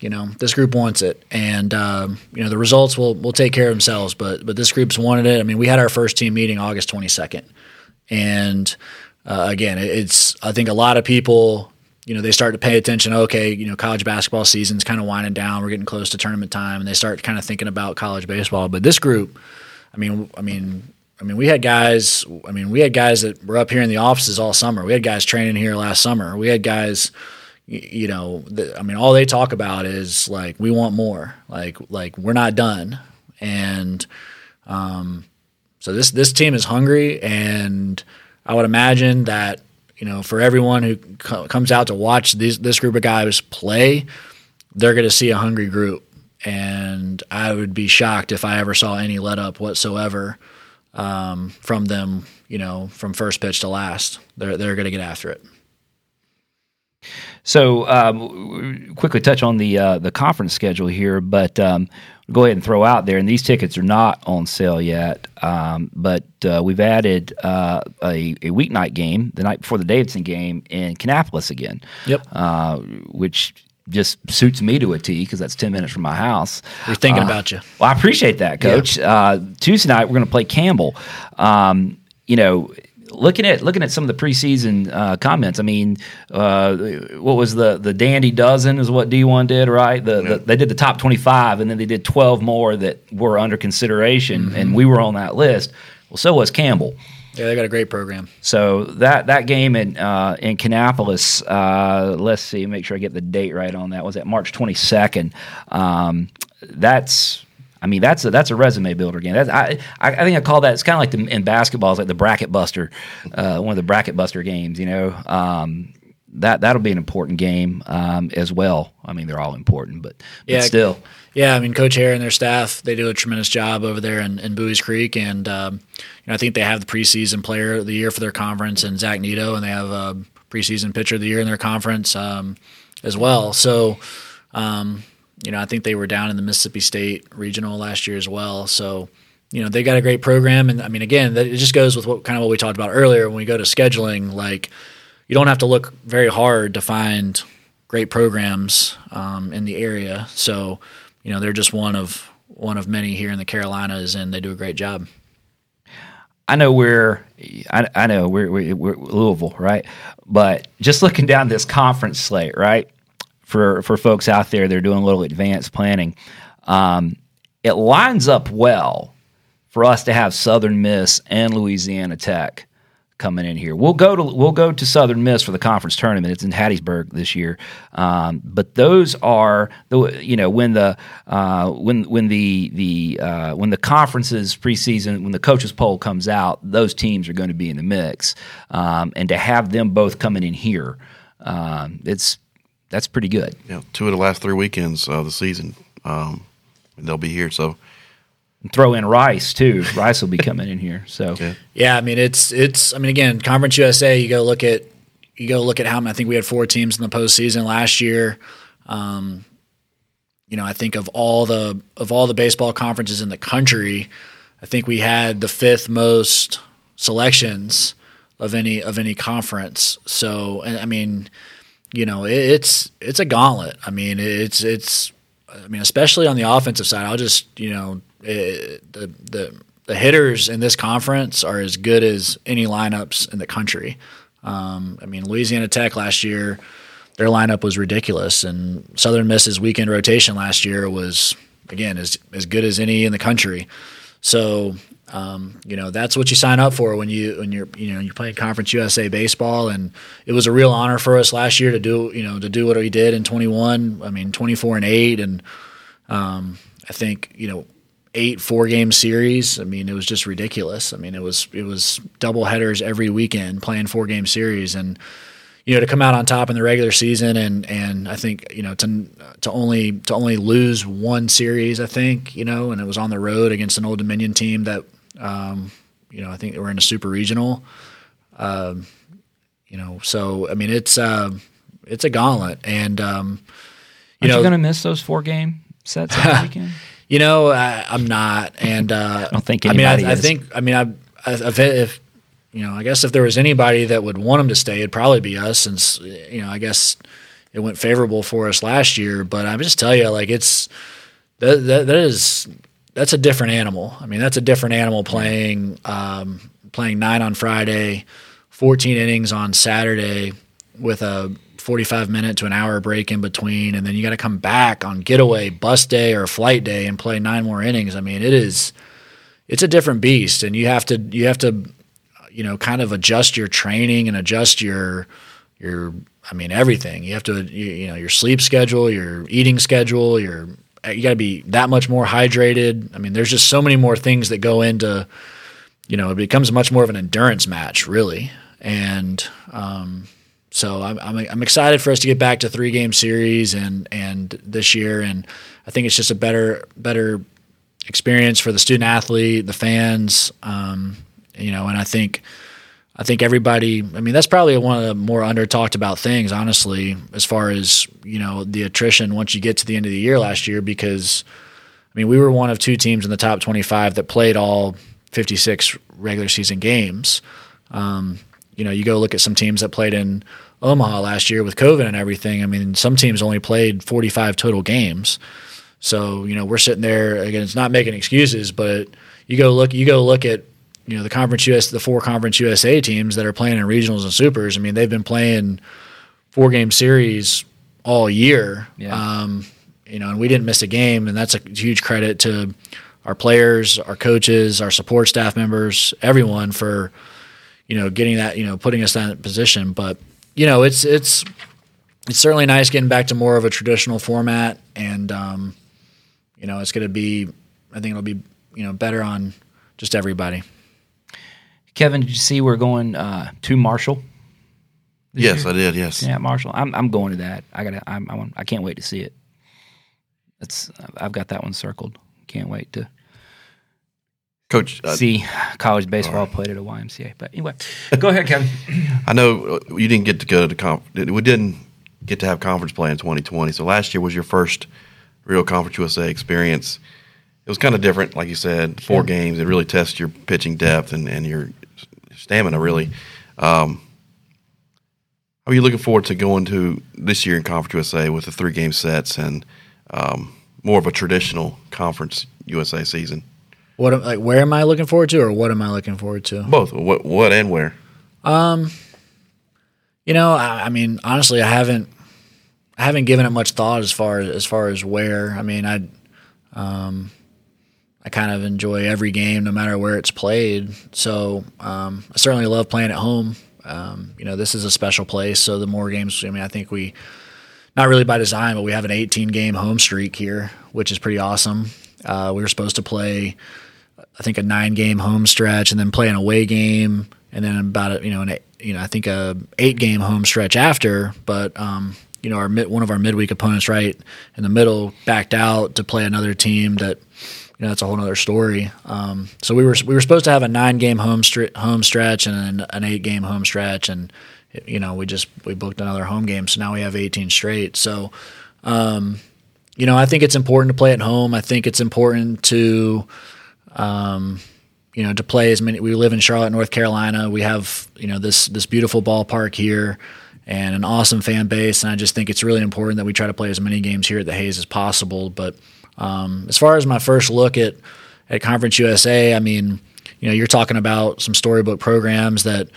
You know, this group wants it, and um, you know the results will will take care of themselves. But but this group's wanted it. I mean, we had our first team meeting August twenty second, and uh, again, it's I think a lot of people you know, they start to pay attention. Okay, you know, college basketball season's kind of winding down. We're getting close to tournament time, and they start kind of thinking about college baseball. But this group, I mean, I mean, I mean, we had guys. I mean, we had guys that were up here in the offices all summer. We had guys training here last summer. We had guys you know, the, I mean, all they talk about is like we want more, like like we're not done, and um, so this this team is hungry, and I would imagine that you know for everyone who co- comes out to watch these this group of guys play, they're going to see a hungry group, and I would be shocked if I ever saw any let up whatsoever um, from them. You know, from first pitch to last, they're they're going to get after it. So um, quickly touch on the uh, the conference schedule here, but um, go ahead and throw out there. And these tickets are not on sale yet, um, but uh, we've added uh, a, a weeknight game the night before the Davidson game in Kannapolis again. Yep. Uh, which just suits me to a T because that's 10 minutes from my house. We're thinking uh, about you. Well, I appreciate that, Coach. Yeah. Uh, Tuesday night, we're going to play Campbell. Um, you know, looking at looking at some of the preseason uh, comments, I mean, uh, what was the the dandy dozen is what D one did, right? The, yeah. the, they did the top twenty five, and then they did twelve more that were under consideration, mm-hmm. and we were on that list. Well, so was Campbell. Yeah, they got a great program. So that that game in uh, in Kannapolis, uh, let's see, make sure I get the date right on that. Was at March twenty second. Um, that's I mean, that's a that's a resume builder game. That's, I, I think I call that. It's kind of like the, in basketball, it's like the bracket buster, uh, one of the bracket buster games. You know, um, that that'll be an important game um, as well. I mean, they're all important, but, but Yeah. still, Yeah, I mean, Coach Haire and their staff, they do a tremendous job over there in, in Buies Creek. And, um, you know, I think they have the preseason player of the year for their conference and Zach Neto, and they have a preseason pitcher of the year in their conference um, as well. So, um, you know, I think they were down in the Mississippi State regional last year as well. So, you know, they got a great program. And I mean, again, that, it just goes with what kind of what we talked about earlier when we go to scheduling. Like, you don't have to look very hard to find great programs um, in the area. So, you know, they're just one of one of many here in the Carolinas, and they do a great job. I know we're, I, I know we're, we're, we're Louisville, right? But just looking down this conference slate, right? For for folks out there, they're doing a little advanced planning. Um, it lines up well for us to have Southern Miss and Louisiana Tech coming in here. We'll go to we'll go to Southern Miss for the conference tournament. It's in Hattiesburg this year. Um, but those are the you know when the uh, when when the the uh, when the conferences preseason when the coaches poll comes out, those teams are going to be in the mix. Um, and to have them both coming in here, um, it's that's pretty good. Yeah, two of the last three weekends of the season, um, they'll be here. So And throw in Rice too. Rice will be coming in here. So yeah, Yeah, I mean, it's it's. I mean, again, Conference USA. You go look at you go look at how many. I think we had four teams in the postseason last year. Um, you know, I think of all the of all the baseball conferences in the country, I think we had the fifth most selections of any of any conference. So, and I mean, you know, it, it's it's a gauntlet. I mean, it's it's. I mean, especially on the offensive side, I'll just you know it, the the the hitters in this conference are as good as any lineups in the country. Um, I mean, Louisiana Tech last year, their lineup was ridiculous, and Southern Miss's weekend rotation last year was again as as good as any in the country. So um, you know that's what you sign up for when you when you're you know you're playing Conference USA baseball, and it was a real honor for us last year to do you know to do what we did in 21. I mean 24 and eight, and um, I think you know eight four game series. I mean it was just ridiculous. I mean it was it was double headers every weekend playing four game series, and you know to come out on top in the regular season and and I think you know to to only to only lose one series I think you know and it was on the road against an Old Dominion team that um, you know I think they were in a super regional um, you know so I mean it's uh, it's a gauntlet and um, you Aren't know you going to miss those four game sets every weekend? you know I, I'm not and uh, I don't think I mean I, anybody I think I mean I, I if, if you know I guess if there was anybody that would want them to stay it'd probably be us since you know I guess it went favorable for us last year but I just tell you like it's that, that, that is that's a different animal. I mean that's a different animal playing um, playing nine on Friday 14 innings on Saturday with a 45 minute to an hour break in between. And then you got to come back on getaway bus day or flight day and play nine more innings. I mean it is it's a different beast. And you have to you have to you know kind of adjust your training and adjust your your I mean everything. You have to you, you know your sleep schedule your eating schedule your you got to be that much more hydrated. I mean there's just so many more things that go into you know it becomes much more of an endurance match really. And um, so I'm, I'm I'm excited for us to get back to three game series and and this year. And I think it's just a better better experience for the student athlete, the fans, um, you know, and I think I think everybody. I mean, that's probably one of the more under talked about things, honestly, as far as you know the attrition once you get to the end of the year last year, because I mean we were one of two teams in the top twenty five that played all fifty six regular season games. Um, you know, you go look at some teams that played in Omaha last year with COVID and everything. I mean, some teams only played 45 total games. So, you know, we're sitting there again, it's not making excuses, but you go look you go look at, you know, the conference US the four conference USA teams that are playing in regionals and supers. I mean, they've been playing four game series all year. Yeah. Um, you know, and we didn't miss a game, and that's a huge credit to our players, our coaches, our support staff members, everyone for you know getting that you know putting us in that position. But you know, it's it's it's certainly nice getting back to more of a traditional format, and um, you know, it's going to be I think it'll be you know better on just everybody. Kevin, did you see we're going uh, to Marshall? Yes, year? I did. Yes. Yeah, Marshall. I'm I'm going to that. I gotta. I'm, I want. I can't wait to see it. It's. I've got that one circled. Can't wait to. Coach, uh, see college baseball right. played at a YMCA. But anyway, go ahead, Kevin. I know you didn't get to go to the conf- we didn't get to have conference play in 2020. So last year was your first real Conference USA experience. It was kind of different, like you said, four games. It really tests your pitching depth and, and your stamina, really. Um, are you looking forward to going to this year in Conference USA with the three game sets and um, more of a traditional Conference USA season? What like where am I looking forward to, or what am I looking forward to? Both. What what and where? Um, you know, I, I mean, honestly, I haven't I haven't given it much thought as far as as far as where. I mean, I um, I kind of enjoy every game, no matter where it's played. So um, I certainly love playing at home. Um, you know, this is a special place, so the more games. I mean, I think we not really by design, but we have an 18 game home streak here, which is pretty awesome. Uh, we were supposed to play I think a nine game home stretch and then play an away game and then about a, you know an you know I think a eight game home stretch after. But um, you know our one of our midweek opponents right in the middle backed out to play another team that you know that's a whole other story. Um, so we were we were supposed to have a nine game home stri- home stretch and an, an eight game home stretch and you know we just we booked another home game so now we have 18 straight so um, you know i think it's important to play at home i think it's important to um, you know, to play as many. We live in Charlotte, North Carolina. We have you know this this beautiful ballpark here and an awesome fan base. And I just think it's really important that we try to play as many games here at the Hayes as possible. But um, as far as my first look at at Conference USA, I mean, you know, you're talking about some storybook programs that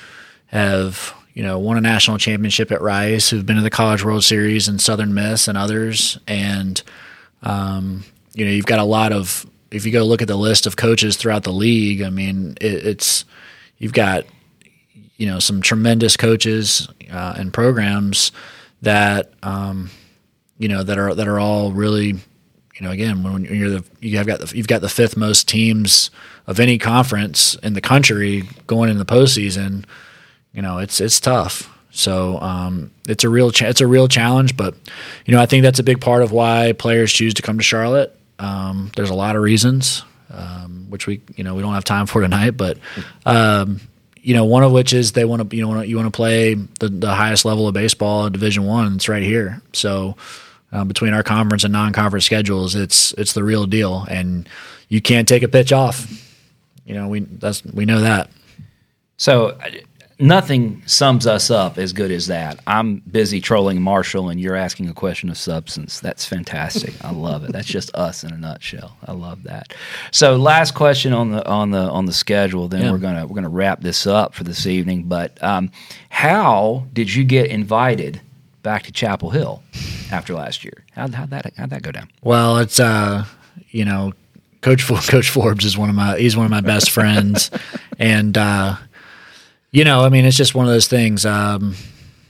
have you know won a national championship at Rice, who've been to the College World Series and Southern Miss and others, and um, you know you've got a lot of if you go look at the list of coaches throughout the league, I mean, it, it's you've got you know some tremendous coaches uh, and programs that um, you know that are that are all really you know again when you're the you have got the you've got the fifth most teams of any conference in the country going in the postseason. You know, it's it's tough. So um, it's a real cha- it's a real challenge, but you know I think that's a big part of why players choose to come to Charlotte. Um, there's a lot of reasons, um, which we you know we don't have time for tonight, but um, you know one of which is they want to you know you want to play the, the highest level of baseball, Division One. It's right here. So uh, between our conference and non-conference schedules, it's it's the real deal, and you can't take a pitch off. You know we that's we know that. So nothing sums us up as good as that. I'm busy trolling Marshall, and you're asking a question of substance. That's fantastic. I love it. That's just us in a nutshell. I love that. So, last question on the on the on the schedule. Then yeah. we're gonna we're gonna wrap this up for this evening. But um, how did you get invited back to Chapel Hill after last year? How how'd that how'd that go down? Well, it's uh, you know. Coach Coach Forbes is one of my he's one of my best friends, and uh, you know, I mean, it's just one of those things. Um,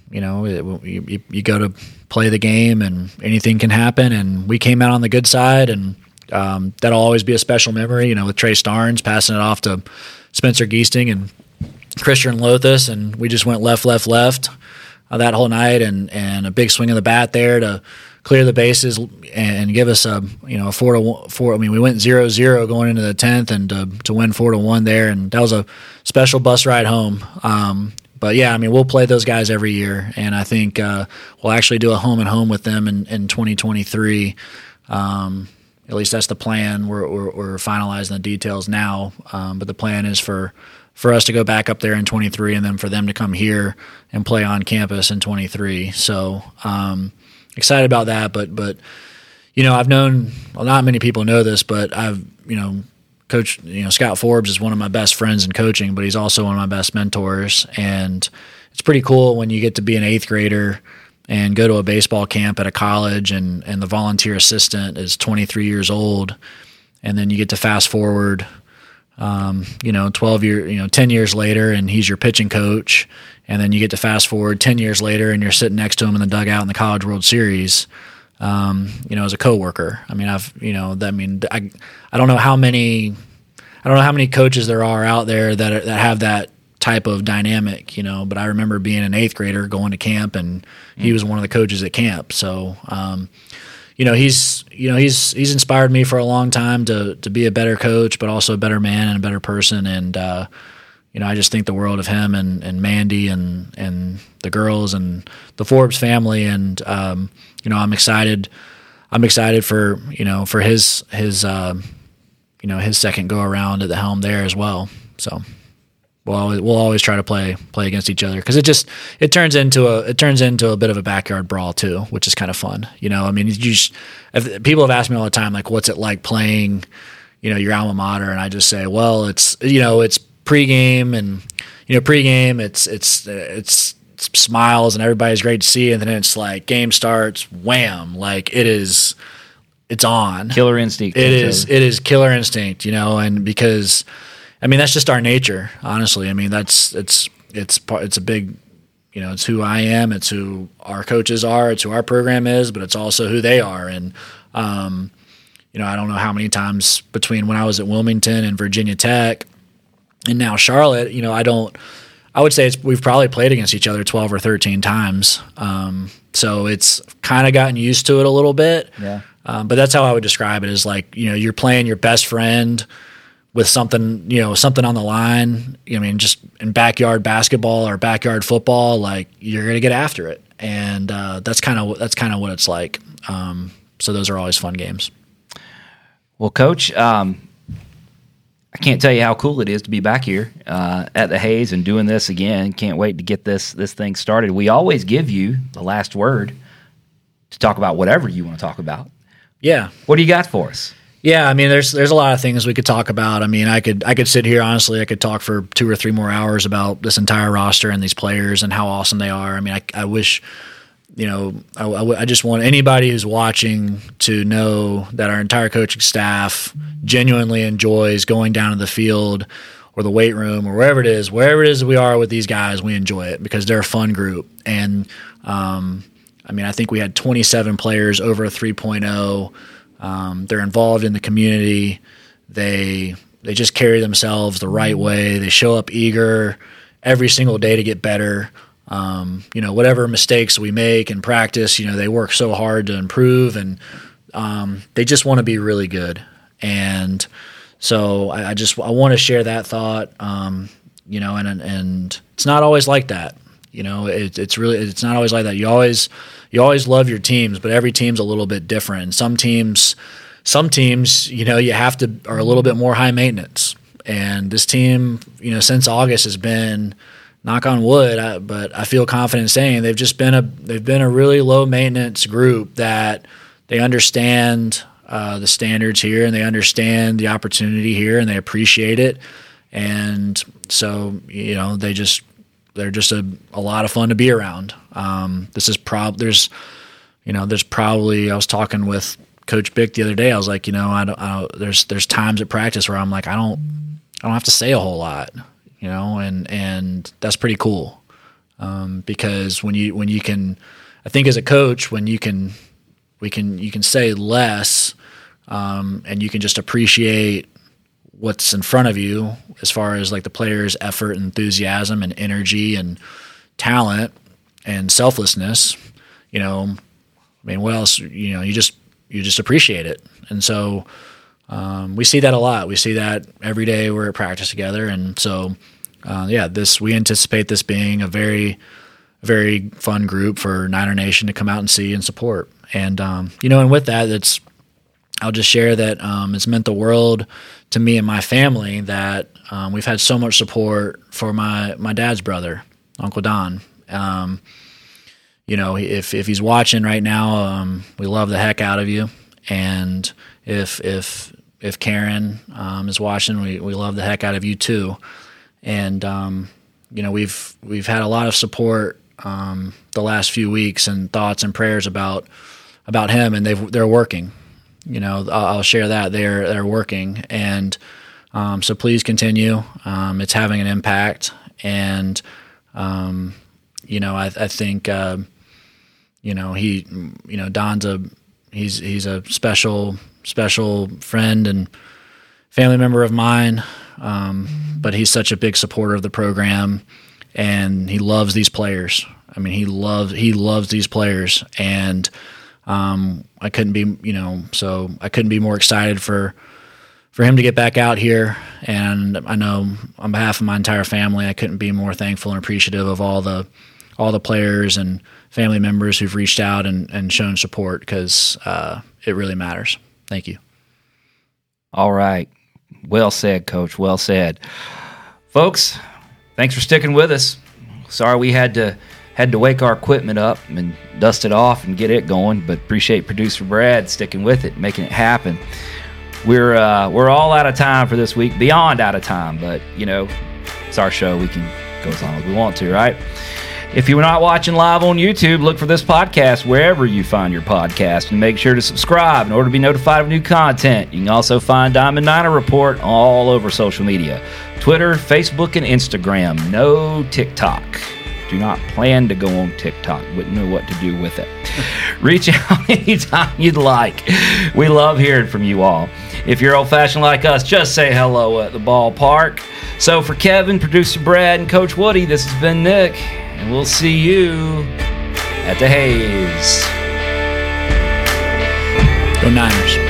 you know, it, you, you go to play the game, and anything can happen. And we came out on the good side, and um, that'll always be a special memory. You know, with Trey Starnes passing it off to Spencer Giesting and Christian Lothes, and we just went left, left, left uh, that whole night, and and a big swing of the bat there to clear the bases and give us a you know a four to one, four. I mean, we went zero zero going into the tenth, and to, to win four to one there, and that was a special bus ride home. Um, but yeah, I mean, we'll play those guys every year, and I think uh, we'll actually do a home and home with them in, in 2023. Um, at least that's the plan. We're, we're, we're finalizing the details now, um, but the plan is for for us to go back up there in 23, and then for them to come here and play on campus in 23. So um, excited about that. But but you know, I've known well, not many people know this, but I've you know, coach you know Scott Forbes is one of my best friends in coaching, but he's also one of my best mentors, and it's pretty cool when you get to be an eighth grader and go to a baseball camp at a college and and the volunteer assistant is 23 years old and then you get to fast forward um, you know 12 year you know 10 years later and he's your pitching coach and then you get to fast forward 10 years later and you're sitting next to him in the dugout in the College World Series. um, you know, as a coworker. I mean, I've, you know, that, I mean, I, I don't know how many, I don't know how many coaches there are out there that that have that type of dynamic, you know. But I remember being an eighth grader going to camp, and he was one of the coaches at camp. So, um, you know, he's you know he's he's inspired me for a long time to to be a better coach, but also a better man and a better person. And uh, you know, I just think the world of him and, and Mandy and and the girls and the Forbes family. And um, you know, I'm excited. I'm excited for you know for his his uh, you know his second go around at the helm there as well. So we'll always, we'll always try to play play against each other because it just it turns into a it turns into a bit of a backyard brawl too, which is kind of fun. You know, I mean, you just, if, people have asked me all the time like, what's it like playing, you know, your alma mater, and I just say, well, it's you know, it's pregame and you know, pregame, it's it's it's. Smiles and everybody's great to see, and then it's like game starts, wham! Like it is, it's on. Killer instinct. It is. It is killer instinct, you know, and because I mean, that's just our nature, honestly. I mean, that's it's it's it's a big, you know, it's who I am, it's who our coaches are, it's who our program is, but it's also who they are. And um, you know, I don't know how many times between when I was at Wilmington and Virginia Tech and now Charlotte, you know, I don't. I would say we've probably played against each other twelve or thirteen times. Um, so it's kind of gotten used to it a little bit. Yeah. Um, but that's how I would describe it: is like you know you're playing your best friend with something, you know, something on the line. I mean, just in backyard basketball or backyard football, like you're going to get after it, and uh, that's kind of that's kind of what it's like. Um, so those are always fun games. Well, Coach, um, I can't tell you how cool it is to be back here uh, at the Hayes and doing this again. Can't wait to get this this thing started. We always give you the last word to talk about whatever you want to talk about. Yeah. What do you got for us? Yeah, I mean, there's there's a lot of things we could talk about. I mean, I could I could sit here honestly. I could talk for two or three more hours about this entire roster and these players and how awesome they are. I mean, I, I wish, you know, I, I, I just want anybody who's watching to know that our entire coaching staff genuinely enjoys going down to the field or the weight room or wherever it is, wherever it is we are with these guys, we enjoy it because they're a fun group. And um, I mean, I think we had 27 players over a 3.0 um, they're involved in the community. They they just carry themselves the right way. They show up eager every single day to get better. Um, you know, whatever mistakes we make in practice, you know, they work so hard to improve, and um, they just want to be really good. And so I, I just I want to share that thought. Um, you know, and and it's not always like that. You know, it, it's really it's not always like that. You always you always love your teams, but every team's a little bit different. Some teams, some teams, you know, you have to are a little bit more high maintenance. And this team, you know, since August has been knock on wood, I, but I feel confident saying they've just been a they've been a really low maintenance group that they understand uh, the standards here and they understand the opportunity here and they appreciate it. And so, you know, they just they're just a, a lot of fun to be around. Um, this is prob there's you know there's probably I was talking with Coach Bick the other day. I was like, you know, I don't, I don't, there's there's times at practice where I'm like, I don't I don't have to say a whole lot, you know, and and that's pretty cool um, because when you when you can, I think as a coach when you can we can you can say less um, and you can just appreciate what's in front of you as far as like the player's effort, enthusiasm, and energy and talent and selflessness. You know, I mean, what else? You know, you just you just appreciate it, and so um, we see that a lot. We see that every day we're at practice together, and so uh, yeah, this we anticipate this being a very very fun group for Niner Nation to come out and see and support. And um, you know, and with that, it's I'll just share that um, it's meant the world to me and my family that um, we've had so much support for my my dad's brother, Uncle Don. Um, you know, if if he's watching right now, um, we love the heck out of you. And if if if Karen um, is watching, we, we love the heck out of you too. And um, you know, we've we've had a lot of support the last few weeks and thoughts and prayers about about him, and they they're working you know, I'll share that they're they're working, and um, so please continue. Um, it's having an impact, and um, you know, I, I think uh, you know he, you know, Don's a he's he's a special special friend and family member of mine. Um, but he's such a big supporter of the program, and he loves these players. I mean, he loves he loves these players, and um, I couldn't be you know so I couldn't be more excited for for him to get back out here. And I know on behalf of my entire family, I couldn't be more thankful and appreciative of all the all the players and family members who've reached out and, and shown support because uh, it really matters. Thank you. All right. Well said, Coach. Well said. Folks, thanks for sticking with us. Sorry we had to had to wake our equipment up and dust it off and get it going, but appreciate producer Brad sticking with it, making it happen. We're uh, we're all out of time for this week, beyond out of time, but you know, it's our show. We can go as long as we want to, right? If you're not watching live on YouTube, look for this podcast wherever you find your podcast and make sure to subscribe in order to be notified of new content. You can also find Diamond Niner Report all over social media Twitter, Facebook, and Instagram. No TikTok. Do not plan to go on TikTok. Wouldn't know what to do with it. Reach out anytime you'd like. We love hearing from you all. If you're old fashioned like us, just say hello at the ballpark. So for Kevin, producer Brad, and Coach Woody, this has been Nick and we'll see you at the Hayes. Go Niners.